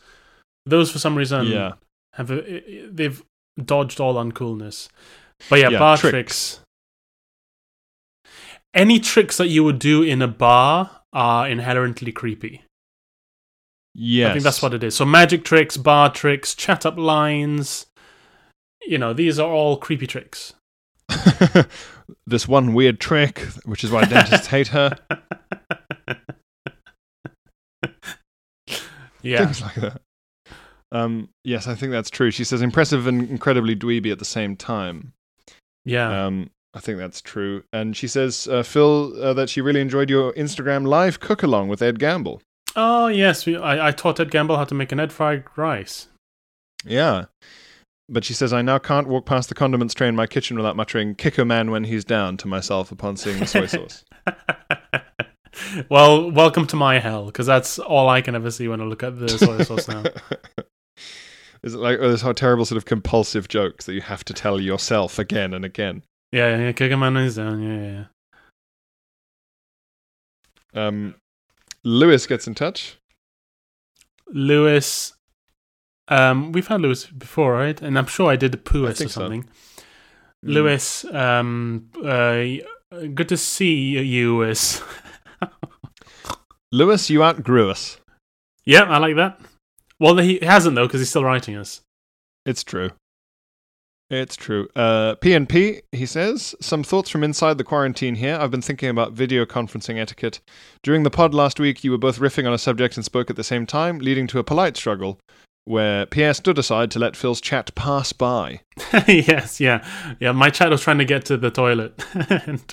Those for some reason yeah. have a, they've dodged all uncoolness. But yeah, Yeah, bar tricks. tricks. Any tricks that you would do in a bar are inherently creepy. Yes. I think that's what it is. So magic tricks, bar tricks, chat up lines. You know, these are all creepy tricks. this one weird trick, which is why dentists hate her. Yeah. Things like that. Um, yes, I think that's true. She says impressive and incredibly dweeby at the same time. Yeah. Um, I think that's true. And she says, uh, Phil, uh, that she really enjoyed your Instagram live cook along with Ed Gamble. oh yes, we, I, I taught Ed Gamble how to make an Ed fried rice. Yeah. But she says, I now can't walk past the condiments tray in my kitchen without muttering, kick a man when he's down to myself upon seeing the soy sauce. well, welcome to my hell because that's all I can ever see when I look at the soy sauce now. Is it like oh, those how terrible sort of compulsive jokes that you have to tell yourself again and again? Yeah, yeah, kick a man when he's down. Yeah, yeah. Um, Lewis gets in touch. Lewis. Um, we've had Lewis before, right? And I'm sure I did the poo or think so. something. Mm. Lewis, um, uh, good to see you, Lewis. Lewis, you outgrew us. yeah, I like that. Well, he hasn't though, because he's still writing us. It's true. It's true. Uh, PNP, he says, some thoughts from inside the quarantine here. I've been thinking about video conferencing etiquette. During the pod last week, you were both riffing on a subject and spoke at the same time, leading to a polite struggle, where Pierre stood aside to let Phil's chat pass by. yes, yeah, yeah. My chat was trying to get to the toilet, and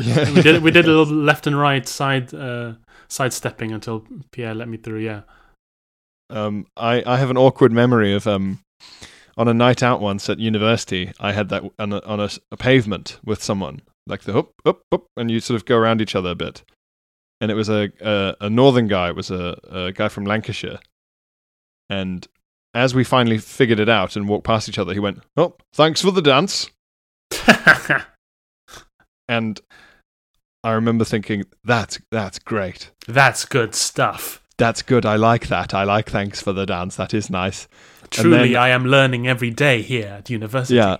Yeah. we did we did a little left and right side uh, sidestepping until Pierre let me through. Yeah. Um, I, I have an awkward memory of um, on a night out once at university. I had that on a, on a, a pavement with someone, like the up, up, up, and you sort of go around each other a bit. And it was a a, a northern guy. It was a, a guy from Lancashire. And as we finally figured it out and walked past each other, he went, "Oh, thanks for the dance." And I remember thinking, "That's that's great." That's good stuff. That's good. I like that. I like thanks for the dance. That is nice. Truly, then- I am learning every day here at university. Yeah.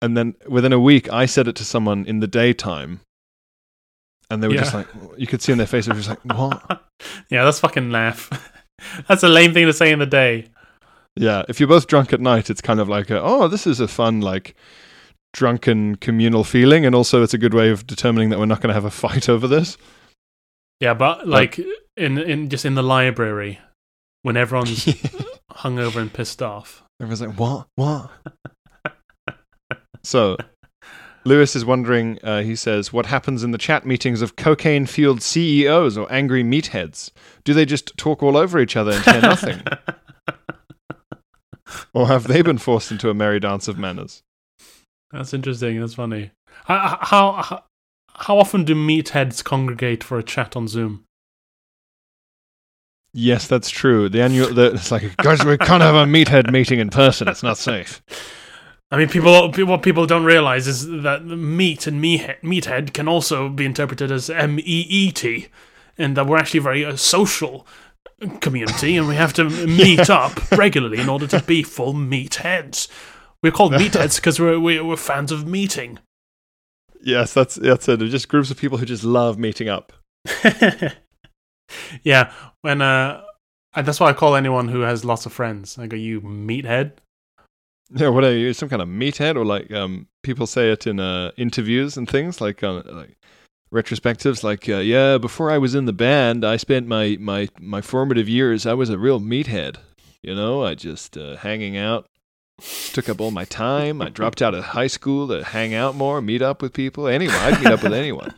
And then within a week, I said it to someone in the daytime. And they were just like, you could see on their face, they were just like, what? yeah, that's fucking laugh. that's a lame thing to say in the day. Yeah. If you're both drunk at night, it's kind of like, a, oh, this is a fun, like, drunken communal feeling. And also, it's a good way of determining that we're not going to have a fight over this. Yeah, but like in in just in the library when everyone's hungover and pissed off. Everyone's like, what? What? so, Lewis is wondering, uh, he says, what happens in the chat meetings of cocaine fueled CEOs or angry meatheads? Do they just talk all over each other and hear nothing? or have they been forced into a merry dance of manners? That's interesting. That's funny. How how how, how often do meatheads congregate for a chat on Zoom? Yes, that's true. The annual, the, it's like, guys, we can't have a meathead meeting in person. It's not safe. I mean, people what people don't realize is that meat and meathead, meathead can also be interpreted as M E E T, and that we're actually very a social community, and we have to meet up regularly in order to be full meatheads. We're called meatheads because we're, we're we're fans of meeting. Yes, that's that's it. They're just groups of people who just love meeting up. yeah, when uh, that's why I call anyone who has lots of friends. I go, you meathead. Yeah, what are you? Some kind of meathead, or like um, people say it in uh, interviews and things, like uh, like retrospectives. Like, uh, yeah, before I was in the band, I spent my my my formative years. I was a real meathead. You know, I just uh, hanging out, took up all my time. I dropped out of high school to hang out more, meet up with people. Anyway, I'd meet up with anyone.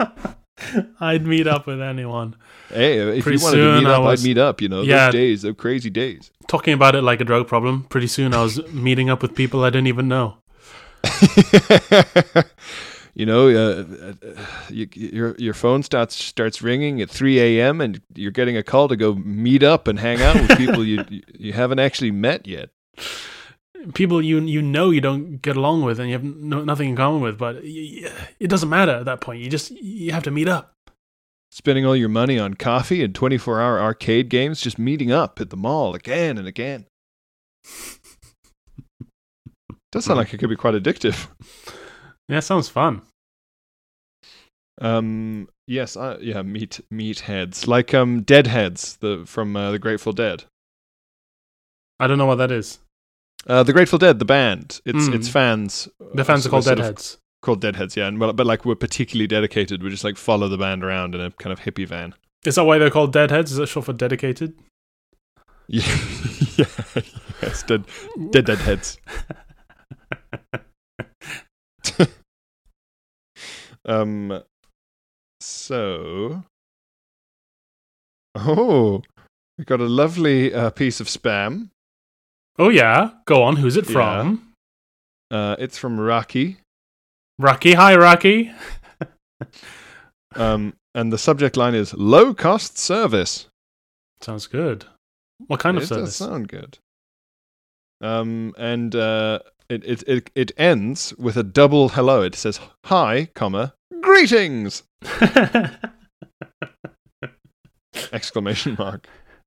I'd meet up with anyone. Hey, if Pretty you wanted to soon meet up, was- I'd meet up. You know, Yeah. those days, those crazy days. Talking about it like a drug problem. Pretty soon, I was meeting up with people I didn't even know. you know, uh, uh, you, your your phone starts starts ringing at 3 a.m. and you're getting a call to go meet up and hang out with people you you haven't actually met yet. People you you know you don't get along with and you have no, nothing in common with, but it doesn't matter at that point. You just you have to meet up. Spending all your money on coffee and 24 hour arcade games, just meeting up at the mall again and again. Does sound like it could be quite addictive. Yeah, sounds fun. Um, yes, uh, yeah, meat meatheads like um Deadheads, the from uh, the Grateful Dead. I don't know what that is. Uh, the Grateful Dead, the band. It's Mm. its fans. The fans uh, are called sort of Deadheads. called Deadheads, yeah. And well, but like we're particularly dedicated. We just like follow the band around in a kind of hippie van. Is that why they're called Deadheads? Is that short for dedicated? Yeah, yeah, yes, dead, dead, dead heads. um, so, oh, we got a lovely uh, piece of spam. Oh yeah, go on. Who's it from? Uh, it's from Rocky, Rocky. Hi, Rocky. um, and the subject line is low cost service. Sounds good. What kind of it does sound good. Um, and uh, it, it it it ends with a double hello. It says hi, comma greetings exclamation mark.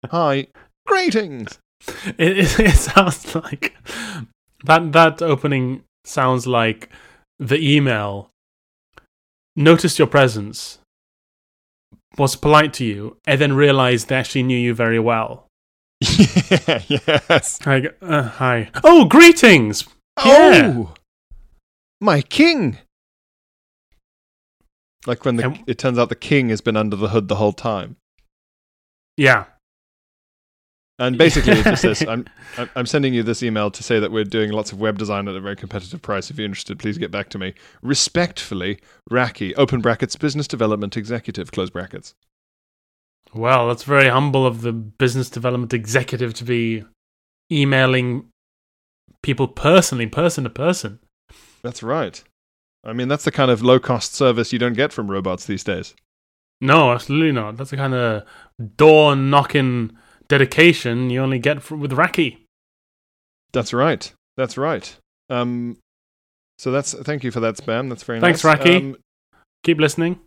Hi, greetings. It, it, it sounds like that. That opening sounds like the email. Noticed your presence. Was polite to you, and then realized they actually knew you very well. yeah, yes. Like, uh, hi. Oh, greetings. Pierre. Oh, my king. Like when the, And- it turns out the king has been under the hood the whole time. Yeah. And basically, it just I'm, I'm- I'm sending you this email to say that we're doing lots of web design at a very competitive price. If you're interested, please get back to me. Respectfully, Raki, open brackets, business development executive, close brackets. Well, that's very humble of the business development executive to be emailing people personally, person to person. That's right. I mean, that's the kind of low cost service you don't get from robots these days. No, absolutely not. That's the kind of door knocking dedication you only get from, with Raki. That's right. That's right. Um, so that's thank you for that spam. That's very nice. Thanks, nice. Raki. Um, Keep listening.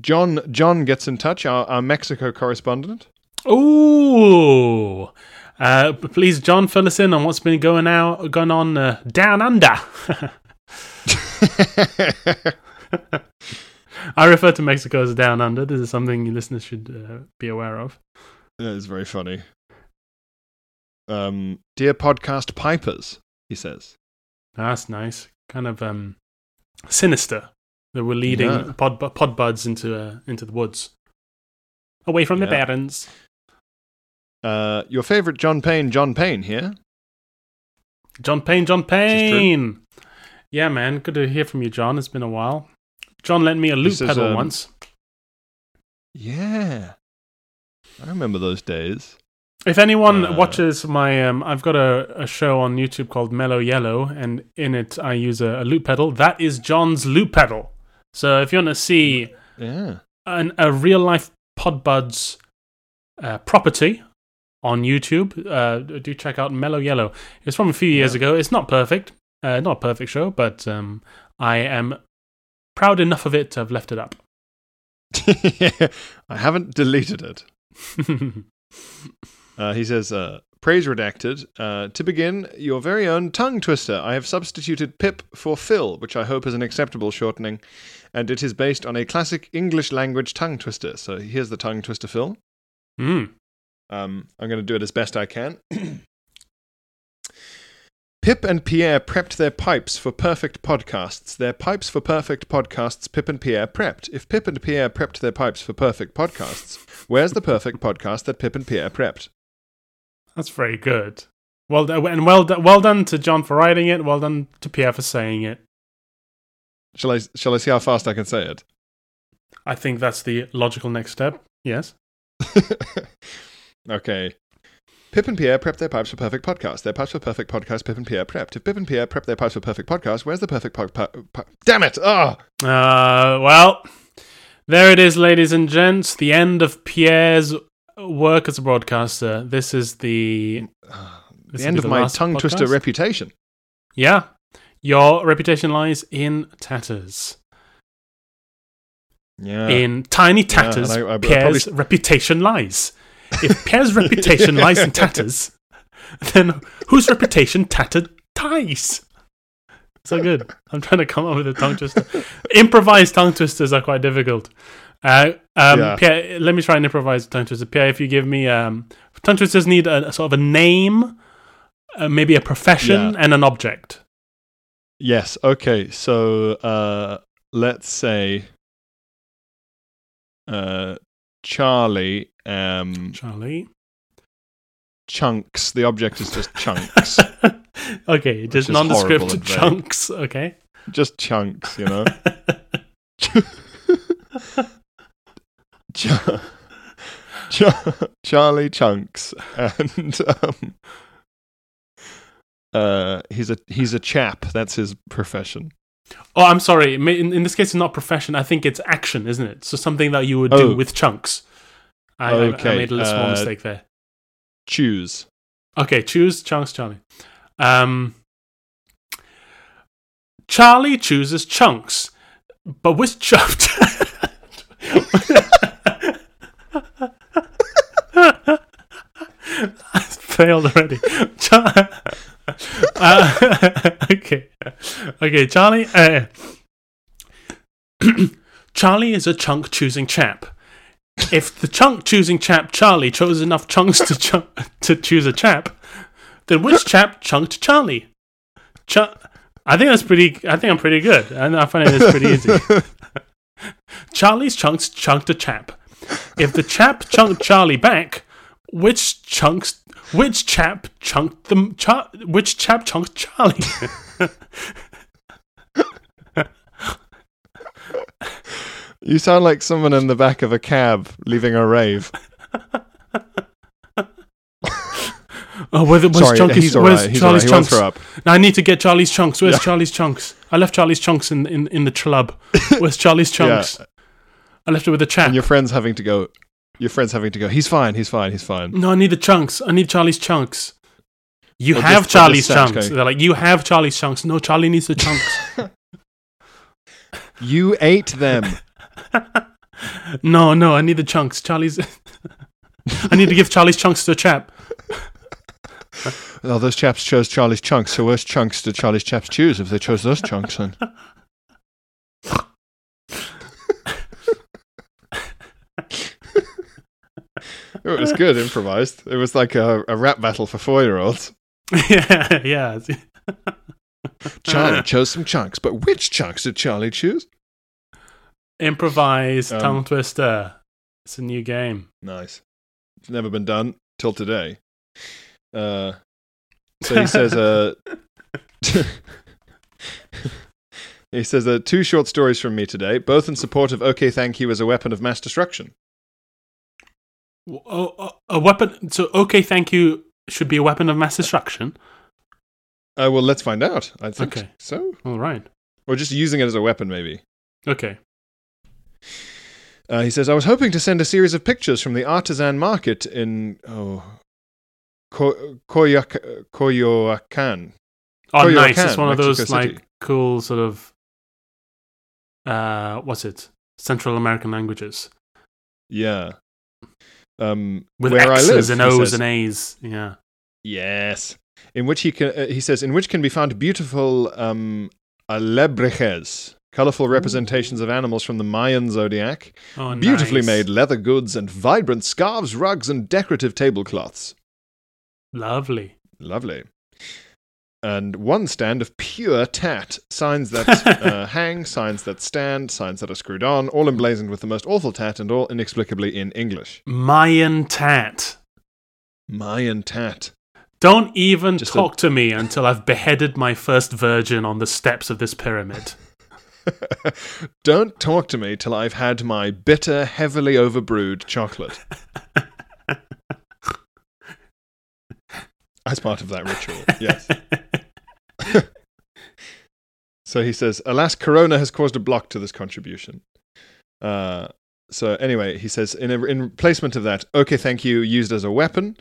John John gets in touch, our, our Mexico correspondent. Ooh. Uh, please, John, fill us in on what's been going out, going on uh, down under. I refer to Mexico as down under. This is something you listeners should uh, be aware of. That is very funny. Um, dear podcast pipers, he says. That's nice. Kind of um, sinister that we're leading Yeah. pod, pod buds into uh, into the woods, away from the Yeah. parents. Uh, your favorite John Payne, John Payne here. John Payne, John. Payne. Yeah, man. Good to hear from you, John. It's been a while. John lent me a loop is, pedal um, once. Yeah, I remember those days. If anyone uh, watches my, um, I've got a, a show on YouTube called Mellow Yellow, and in it I use a, a loop pedal. That is John's loop pedal. So if you want to see Yeah, an, a real life Podbuds uh, property on YouTube, uh, do check out Mellow Yellow. It's from a few years Yeah. ago. It's not perfect, uh, not a perfect show, but um, I am proud enough of it to have left it up. I haven't deleted it. Uh, he says, uh, Praise redacted. Uh, to begin, your very own tongue twister. I have substituted Pip for Phil, which I hope is an acceptable shortening, and it is based on a classic English language tongue twister. So here's the tongue twister, Phil. mm. Um, I'm going to do it as best I can. Pip and Pierre prepped their pipes for perfect podcasts. Their pipes for perfect podcasts, Pip and Pierre prepped. If Pip and Pierre prepped their pipes for perfect podcasts, where's the perfect podcast that Pip and Pierre prepped? That's very good. Well done, and well well done to John for writing it. Well done to Pierre for saying it. Shall I, shall I see how fast I can say it? I think that's the logical next step. Yes. okay. Pip and Pierre prepped their pipes for perfect podcast. Their pipes for perfect podcast, Pip and Pierre prepped. If Pip and Pierre prepped their pipes for perfect podcast, where's the perfect po- po- po- Damn it! Ah! Uh, well, there it is, ladies and gents. The end of Pierre's work as a broadcaster. This is the this The end of my last tongue twister reputation. Yeah, your reputation lies in tatters. Yeah. in tiny tatters, and I- I- I Pierre's probably- reputation lies. If Pierre's reputation lies in tatters, then whose reputation tattered ties? So good. I'm trying to come up with a tongue twister. Improvised tongue twisters are quite difficult. Uh, um, Yeah. Pierre, let me try and improvise a tongue twister. Pierre, if you give me um, tongue twisters need a, a sort of a name, uh, maybe a profession, Yeah. and an object. Yes. Okay. So uh, let's say uh, Charlie. Um, Charlie, chunks. The object is just chunks. okay, just nondescript chunks. Okay. just chunks, you know. Ch- Ch- Charlie Chunks, and um, uh, he's a he's a chap. That's his profession. Oh, I'm sorry. In, in this case, it's not profession. I think it's action, isn't it? So something that you would do Oh. with chunks. I, I- I made a little small uh, mistake there. Choose. Okay, choose chunks, Charlie. Um, Charlie chooses chunks, but which chunk? I failed already. Char- uh, okay, okay, Charlie. Uh, Charlie is a chunk choosing chap. If the chunk choosing chap Charlie chose enough chunks to chunk to choose a chap, then which chap chunked Charlie? Ch- I think that's pretty. I think I'm pretty good, I find it is pretty easy. Charlie's chunks chunked a chap. If the chap chunked Charlie back, which chunks? Which chap chunked? Char- which chap chunked Charlie? You sound like someone in the back of a cab leaving a rave. oh, where the, where's Sorry, Chunky's- he's all where's. He's Charlie's all right. He won't chunks? throw up. Now I need to get Charlie's chunks. Where's Charlie's chunks? I left Charlie's chunks in in, in the club. Where's Charlie's chunks? I left it with a chap. And your friend's having to go. Your friend's having to go. He's fine. He's fine. He's fine. No, I need the chunks. I need Charlie's chunks. You have Charlie's chunks. going- They're like, you have Charlie's chunks. No, Charlie needs the chunks. You ate them. No, no, I need the chunks. Charlie's. I need to give Charlie's chunks to a chap. Oh, those chaps chose Charlie's chunks. So where's chunks did Charlie's chaps choose if they chose those chunks? Then it was good, improvised. It was like a, a rap battle for four-year-olds. yeah, yeah. Charlie chose some chunks, but which chunks did Charlie choose? Improvise Um, tongue twister. It's a new game. Nice. It's never been done till today. Uh, so he says, uh, he says, uh, two short stories from me today, both in support of OK Thank You as a weapon of mass destruction. Oh, oh, a weapon. So, okay, thank you. Should be a weapon of mass destruction. Uh, well, let's find out. I think Okay. so. All right. Or just using it as a weapon, maybe. Okay. Uh, he says, I was hoping to send a series of pictures from the artisan market in oh, Ko- Koyak- Koyoacan. Oh, Coyoacan, nice. It's one of those City. like cool sort of. Uh, what's it? Central American languages Yeah. Um, with where X's I live, and O's and A's. Yeah. Yes. In which he can, uh, he says, in which can be found beautiful um, alebrijes, colorful representations of animals from the Mayan zodiac, Oh, beautifully nice. made leather goods, and vibrant scarves, rugs, and decorative tablecloths. Lovely. Lovely. And one stand of pure tat, signs that uh, hang, signs that stand, signs that are screwed on, all emblazoned with the most awful tat and all inexplicably in English. Mayan tat. Mayan tat. Don't even Just a- talk to me until I've beheaded my first virgin on the steps of this pyramid. Don't talk to me till I've had my bitter, heavily overbrewed chocolate. As part of that ritual, yes. so he says, Alas, Corona has caused a block to this contribution. Uh, so anyway, he says, in, a, in replacement of that, okay, thank you, used as a weapon.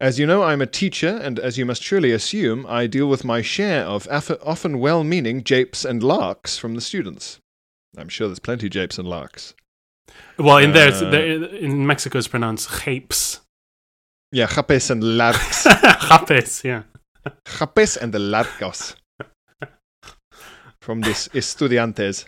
As you know, I'm a teacher, and as you must surely assume, I deal with my share of aff- often well meaning japes and larks from the students. I'm sure there's plenty japes and larks. Well, in there, Uh, there, in Mexico, it's pronounced japes. Yeah, japes and larks. Japes, yeah. japes and the larcos. From this estudiantes.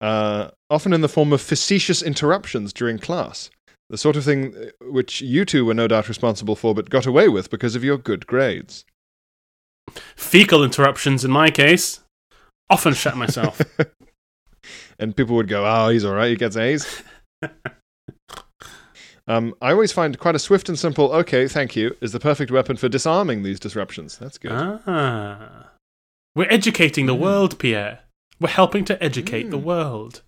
Uh, often in the form of facetious interruptions during class. The sort of thing uh, which you two were no doubt responsible for, but got away with because of your good grades. Fecal interruptions, in my case. Often shat myself. and people would go, "Oh, he's all right. He gets A's." Um, I always find quite a swift and simple, okay, thank you, is the perfect weapon for disarming these disruptions. That's good. Ah. We're educating the world, Pierre. We're helping to educate the Mm. world.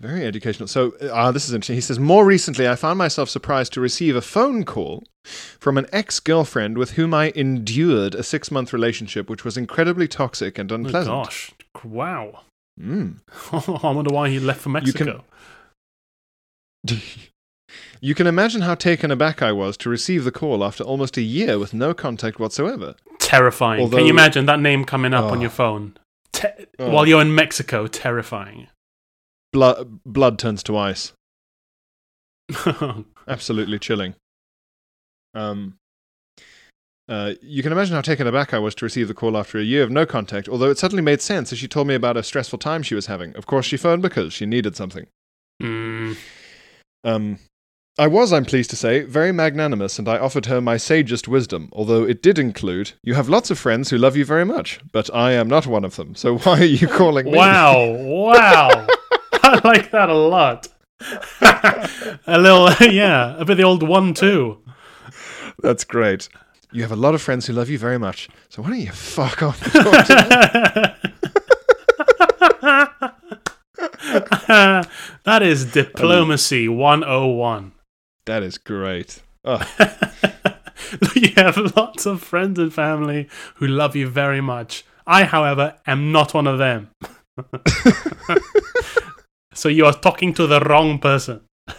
Very educational. So, uh, ah, this is interesting. He says, More recently, I found myself surprised to receive a phone call from an ex girlfriend with whom I endured a six month relationship, which was incredibly toxic and Oh, unpleasant. gosh. Wow. Mm. I wonder why he left for You can- Mexico. you can imagine how taken aback I was to receive the call after almost a year with no contact whatsoever. Terrifying. Can you imagine that name coming up on Oh. your phone? Te- Oh. While you're in Mexico, terrifying. Blood, blood turns to ice. Absolutely chilling. Um, uh, you can imagine how taken aback I was to receive the call after a year of no contact, although it suddenly made sense as she told me about a stressful time she was having. Of course, she phoned because she needed something. Mm. Um, I was, I'm pleased to say, very magnanimous, and I offered her my sagest wisdom, although it did include, You have lots of friends who love you very much, but I am not one of them, so why are you calling me? Wow. Wow. I like that a lot. a little, yeah, a bit of the old one, too. That's great. You have a lot of friends who love you very much, so why don't you fuck off? and talk that is diplomacy 101. that is great. Oh, you have lots of friends and family who love you very much. I, however, am not one of them. So you are talking to the wrong person.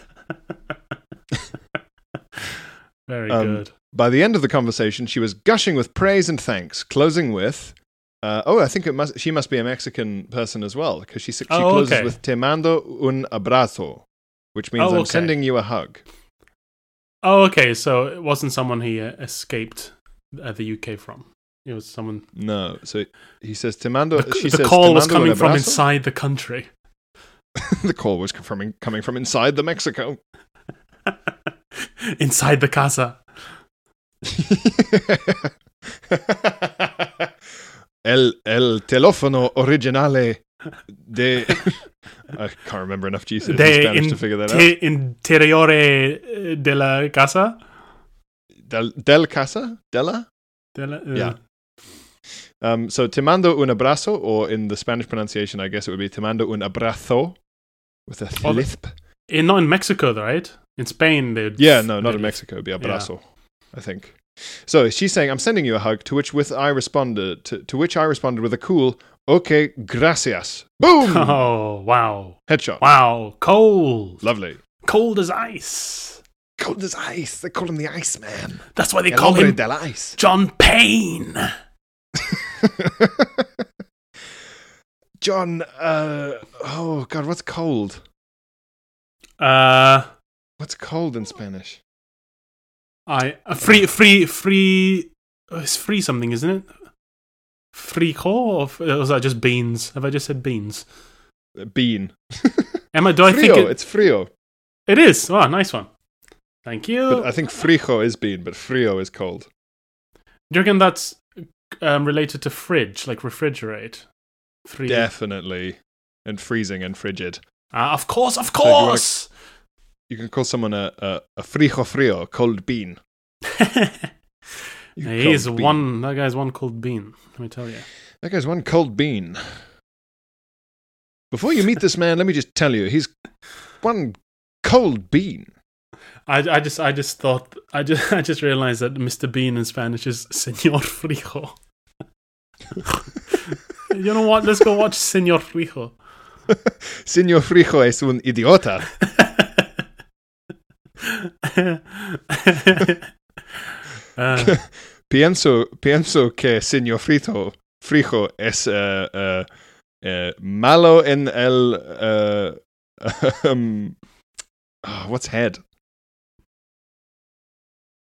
very Um, good. By the end of the conversation, she was gushing with praise and thanks, closing with, uh, "Oh, I think it must. She must be a Mexican person as well, because she she Oh, closes okay. with "Te mando un abrazo," which means Oh, I'm okay. sending you a hug. Oh, okay. So it wasn't someone he uh, escaped uh, the UK from. It was someone. No, so he says "Te mando." The, she the says call "Te was coming from inside the country. the call was confirming coming from inside the Mexico. inside the casa. el el teléfono originale de. I can't remember enough Jesus in De Spanish to figure that out. inte- interiore eh, de la casa. Del, del casa, della. De la, uh, Yeah. Um, so te mando un abrazo, or in the Spanish pronunciation, I guess it would be te mando un abrazo with a lisp. In, not in Mexico, though, right? In Spain, they Yeah, no, not in Mexico. Be abrazo, I think. So she's saying, "I'm sending you a hug." To which, with I responded, to, to which I responded with a cool, "Okay, gracias." Boom, Oh, wow. headshot. Wow. Cold. Lovely. Cold as ice. Cold as ice. They call him the Iceman. That's why they El call him del ice. John Payne. John. Uh, oh God, what's cold? Uh, What's cold in Spanish? I uh, free free free. oh, it's free something, isn't it? Frico or f- was that just beans? Have I just said beans? Uh, Bean. Emma, do I frio. think it, It's frio. it is? Oh, nice one. Thank you. But I think frijo is bean, but frio is cold. Do you reckon that's um, related to fridge, like refrigerate? Free. Definitely. And freezing and frigid. Ah, of course, of if you wanna- course. You can call someone a, a, a frijo frio, cold bean. He is bean. one. That guy's one cold Bean. Let me tell you. That guy's one cold bean. Before you meet this man, let me just tell you, he's one cold bean. I, I just I just thought I just I just realized that Mr. Bean in Spanish is Señor Frijo. you know what? Let's go watch Señor Frijo. Señor Frijo es un idiota. Uh, Pienso, pienso que Señor Frito, Frijo es uh, uh, uh, malo en el. Uh, um, oh, what's head?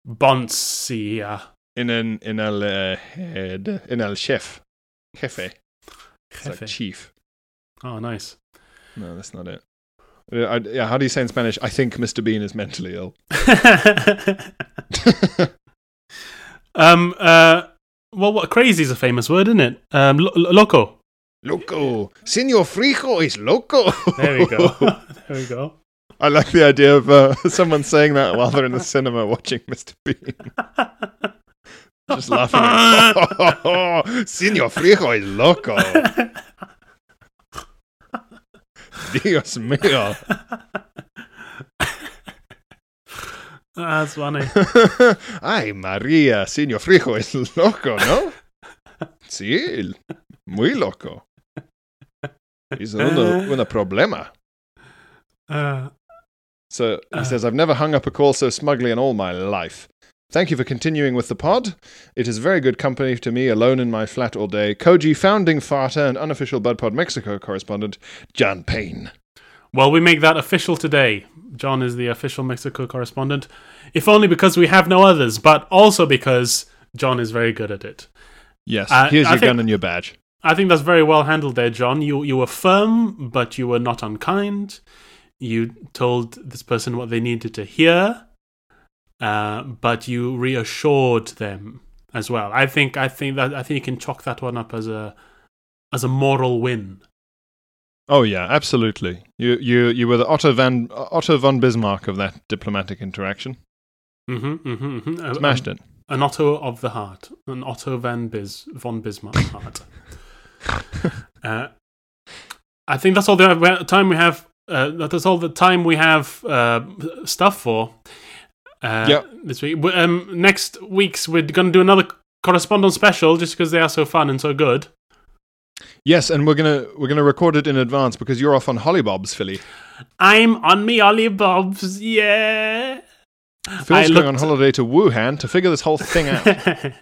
Boncia. In, an, in el uh, head. In el chef. Jefe. It's like chief. Oh, nice. No, that's not it. I, yeah, how do you say in Spanish? I think Mr. Bean is mentally ill. um. Uh. Well, what crazy is a famous word, isn't it? Um. Lo- lo- loco. Loco. Señor Frijo is loco. There we go. there we go. I like the idea of uh, someone saying that while they're in the cinema watching Mr. Bean. Just laughing. At, Senor Frijo is loco. Dios mío. That's funny. Ay, María, Senor Frijo es loco, ¿no? Sí, muy loco. He's una, una problema. Uh, So he says, I've never hung up a call so smugly in all my life. Thank you for continuing with the pod. It is very good company to me alone in my flat all day. Koji founding farter and unofficial BudPod Mexico correspondent, John Payne. well, we make that official today. John is the official Mexico correspondent, if only because we have no others, but also because John is very good at it. Yes, Uh, here's I your think- gun and your badge. I think that's very well handled there, John. You you were firm, but you were not unkind. You told this person what they needed to hear, uh, but you reassured them as well. I think I think that I think you can chalk that one up as a as a moral win. Oh yeah, absolutely. You you you were the Otto van Otto von Bismarck of that diplomatic interaction. Mm-hmm, mm-hmm, mm-hmm. Smashed it. An Otto of the heart, an Otto van Bis von Bismarck heart. uh, I think that's all the time we have. Uh, that's all the time we have uh, stuff for. Uh, Yep. This week. Um, next week's we're going to do another correspondent special just because they are so fun and so good. Yes, and we're gonna we're gonna record it in advance because you're off on Hollybobs, Philly. I'm on me Ollie Bobs, yeah. Phil's I going on holiday to Wuhan to figure this whole thing out.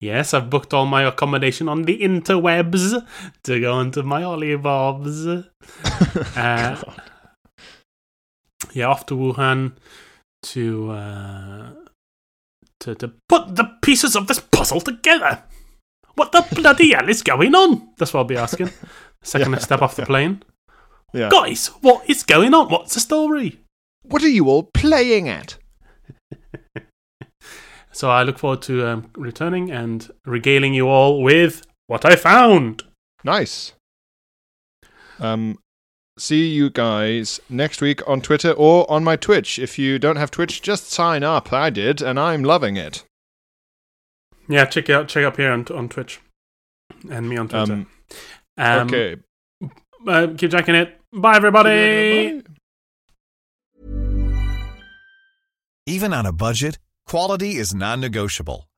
yes, I've booked all my accommodation on the interwebs to go into my Ollie Bobs. Uh, yeah, off to Wuhan to uh, to to put the pieces of this puzzle together. What the bloody hell is going on? That's what I'll be asking. Second I step off the plane. yeah. Guys, what is going on? What's the story? What are you all playing at? So I look forward to um, returning and regaling you all with what I found. Nice. Um, see you guys next week on Twitter or on my Twitch. If you don't have Twitch, just sign up. I did, and I'm loving it. Yeah, check out check up here on on Twitch and me on Twitter. Um, Um, okay. uh, keep checking it. Bye, everybody. Bye. Even on a budget, quality is non-negotiable.